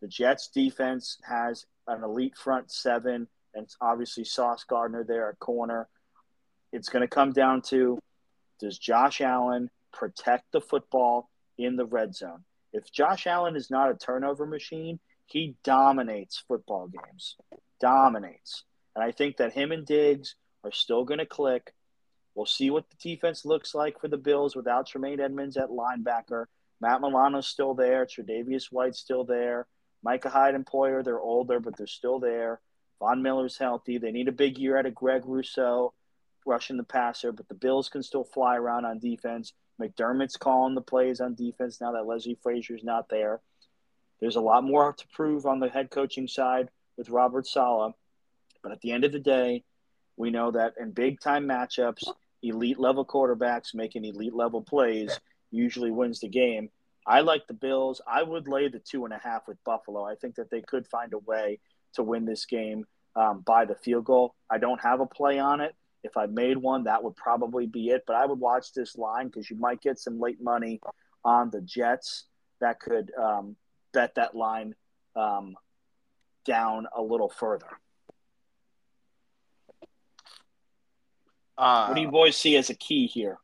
A: The Jets' defense has an elite front seven, and obviously Sauce Gardner there at corner. It's going to come down to does Josh Allen protect the football in the red zone? If Josh Allen is not a turnover machine, he dominates football games. Dominates. And I think that him and Diggs are still going to click. We'll see what the defense looks like for the Bills without Tremaine Edmunds at linebacker. Matt Milano's still there. Tre'Davious White's still there. Micah Hyde and Poyer, they're older, but they're still there. Von Miller's healthy. They need a big year out of Greg Rousseau rushing the passer, but the Bills can still fly around on defense. McDermott's calling the plays on defense now that Leslie Frazier's not there. There's a lot more to prove on the head coaching side with Robert Saleh. But at the end of the day, we know that in big time matchups, elite level quarterbacks making elite level plays usually wins the game. I like the Bills. I would lay the two and a half with Buffalo. I think that they could find a way to win this game um, by the field goal. I don't have a play on it. If I made one, that would probably be it. But I would watch this line because you might get some late money on the Jets that could um, bet that line um, down a little further. Uh, what do you boys see as a key here?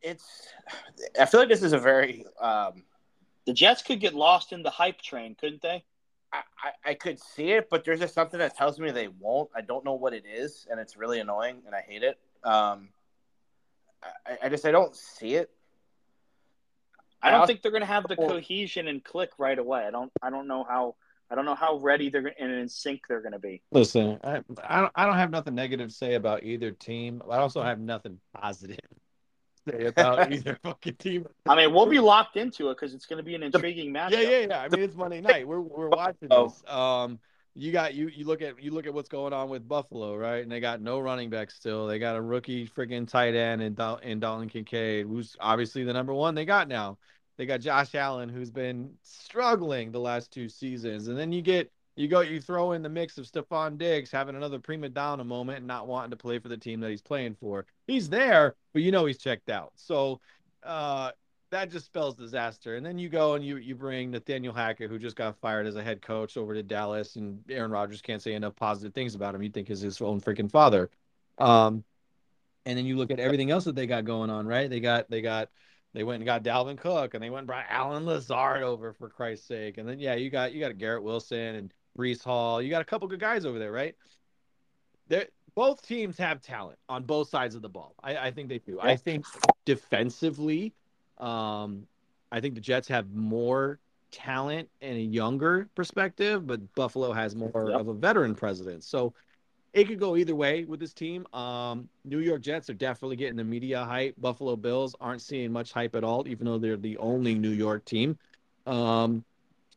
B: It's. I feel like this is a very. Um,
A: the Jets could get lost in the hype train, couldn't they?
B: I, I, I could see it, but there's just something that tells me they won't. I don't know what it is, and it's really annoying, and I hate it. Um, I, I just I don't see it.
A: I don't think they're going to have the cohesion and click right away. I don't. I don't know how I don't know how ready they're and in sync they're going to be.
C: Listen, I, I don't I don't have nothing negative to say about either team. I also have nothing positive to say about either fucking team.
A: I mean, we'll be locked into it because it's going to be an intriguing match.
C: Yeah, yeah, yeah. I mean, it's Monday night. We're we're watching oh. this. Um, you got you you look at you look at what's going on with Buffalo, right? And they got no running back still. They got a rookie freaking tight end and Dal- in Dalton Kincaid, who's obviously the number one they got now. They got Josh Allen, who's been struggling the last two seasons, and then you get you go you throw in the mix of Stefon Diggs having another prima donna moment and not wanting to play for the team that he's playing for. He's there, but you know he's checked out. So uh, that just spells disaster. And then you go and you you bring Nathaniel Hackett, who just got fired as a head coach over to Dallas, and Aaron Rodgers can't say enough positive things about him. You think is his own freaking father. Um, and then you look at everything else that they got going on, right? They got they got they went and got Dalvin Cook, and they went and brought Allen Lazard over for Christ's sake. And then yeah, you got you got Garrett Wilson and Breece Hall. You got a couple good guys over there, right? They both teams have talent on both sides of the ball. I, I think they do. I think defensively, um, I think the Jets have more talent and a younger perspective, but Buffalo has more yep. of a veteran president. So it could go either way with this team. Um, New York Jets are definitely getting the media hype. Buffalo Bills aren't seeing much hype at all, even though they're the only New York team. Um,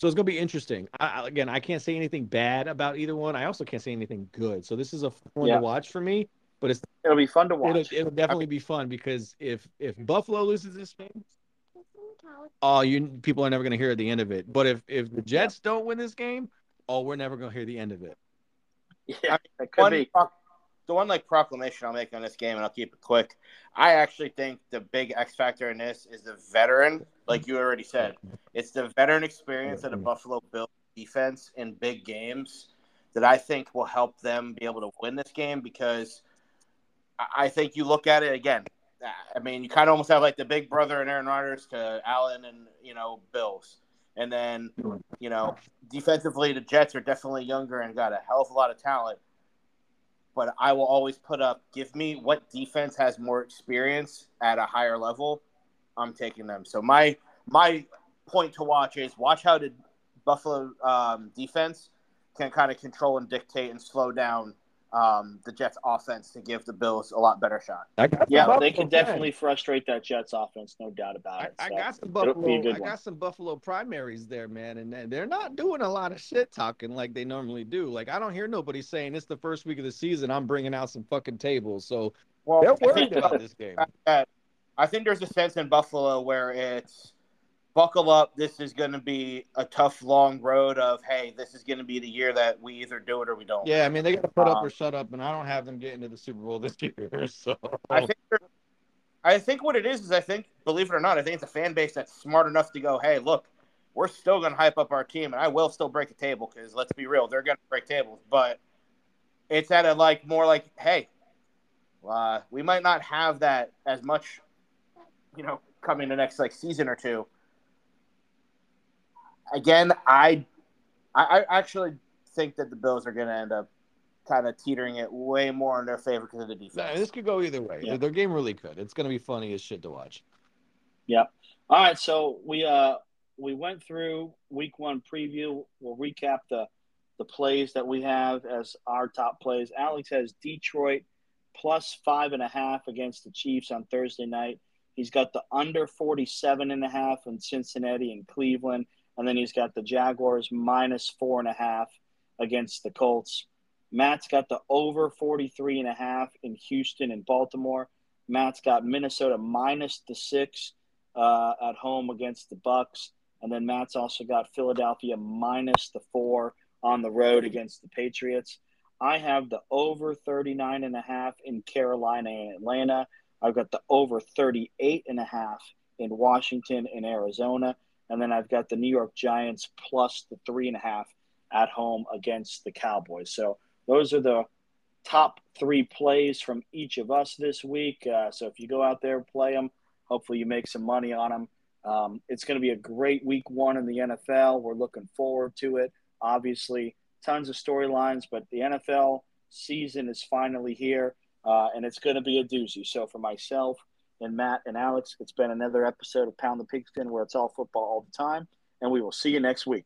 C: so it's going to be interesting. I, again, I can't say anything bad about either one. I also can't say anything good. So this is a fun yeah. to watch for me. But it's
A: it'll be fun to watch.
C: It'll, it'll definitely be fun because if if Buffalo loses this game, oh, you people are never going to hear the end of it. But if if the Jets don't win this game, oh, we're never going to hear the end of it.
A: Yeah, it could one, be.
B: The one like proclamation I'll make on this game, and I'll keep it quick. I actually think the big X factor in this is the veteran, like you already said. It's the veteran experience of the Buffalo Bills defense in big games that I think will help them be able to win this game because I think you look at it again. I mean, you kind of almost have like the big brother and Aaron Rodgers to Allen and you know Bills. And then, you know, defensively, the Jets are definitely younger and got a hell of a lot of talent. But I will always put up, give me what defense has more experience at a higher level. I'm taking them. So my my point to watch is watch how the Buffalo um, defense can kind of control and dictate and slow down um, the Jets offense to give the Bills a lot better shot.
A: Yeah, they can definitely frustrate that Jets offense, no doubt about it.
C: I, so I got some Buffalo. I got some Buffalo primaries there, man, and they're not doing a lot of shit talking like they normally do. Like I don't hear nobody saying it's the first week of the season. I'm bringing out some fucking tables, so well, they're worried about this game.
B: I think there's a sense in Buffalo where it's buckle up. This is going to be a tough, long road of, hey, this is going to be the year that we either do it or we don't.
C: Yeah, I mean, they got to put um, up or shut up, and I don't have them getting to the Super Bowl this year. So
B: I think, I think what it is is I think, believe it or not, I think it's a fan base that's smart enough to go, hey, look, we're still going to hype up our team, and I will still break a table because let's be real, they're going to break tables, but it's at a like more like, hey, uh, we might not have that as much, you know, coming the next like season or two again, I I actually think that the Bills are going to end up kind of teetering it way more in their favor because of the defense.
C: No, this could go either way. Yeah. Their game really could. It's going to be funny as shit to watch.
A: Yep. All right, so we uh we went through week one preview. We'll recap the the plays that we have as our top plays. Alex has Detroit plus five and a half against the Chiefs on Thursday night. He's got the under 47 and a half in Cincinnati and Cleveland. And then he's got the Jaguars minus four and a half against the Colts. Matt's got the over 43 and a half in Houston and Baltimore. Matt's got Minnesota minus the six uh, at home against the Bucs. And then Matt's also got Philadelphia minus the four on the road against the Patriots. I have the over 39 and a half in Carolina and Atlanta. I've got the over 38 and a half in Washington and Arizona. And then I've got the New York Giants plus the three and a half at home against the Cowboys. So those are the top three plays from each of us this week. Uh, so if you go out there and play them, hopefully you make some money on them. Um, it's going to be a great week one in the NFL. We're looking forward to it. Obviously, tons of storylines, but the NFL season is finally here, uh, and it's going to be a doozy. So for myself, and Matt and Alex. It's been another episode of Pound the Pigskin where it's all football all the time, and we will see you next week.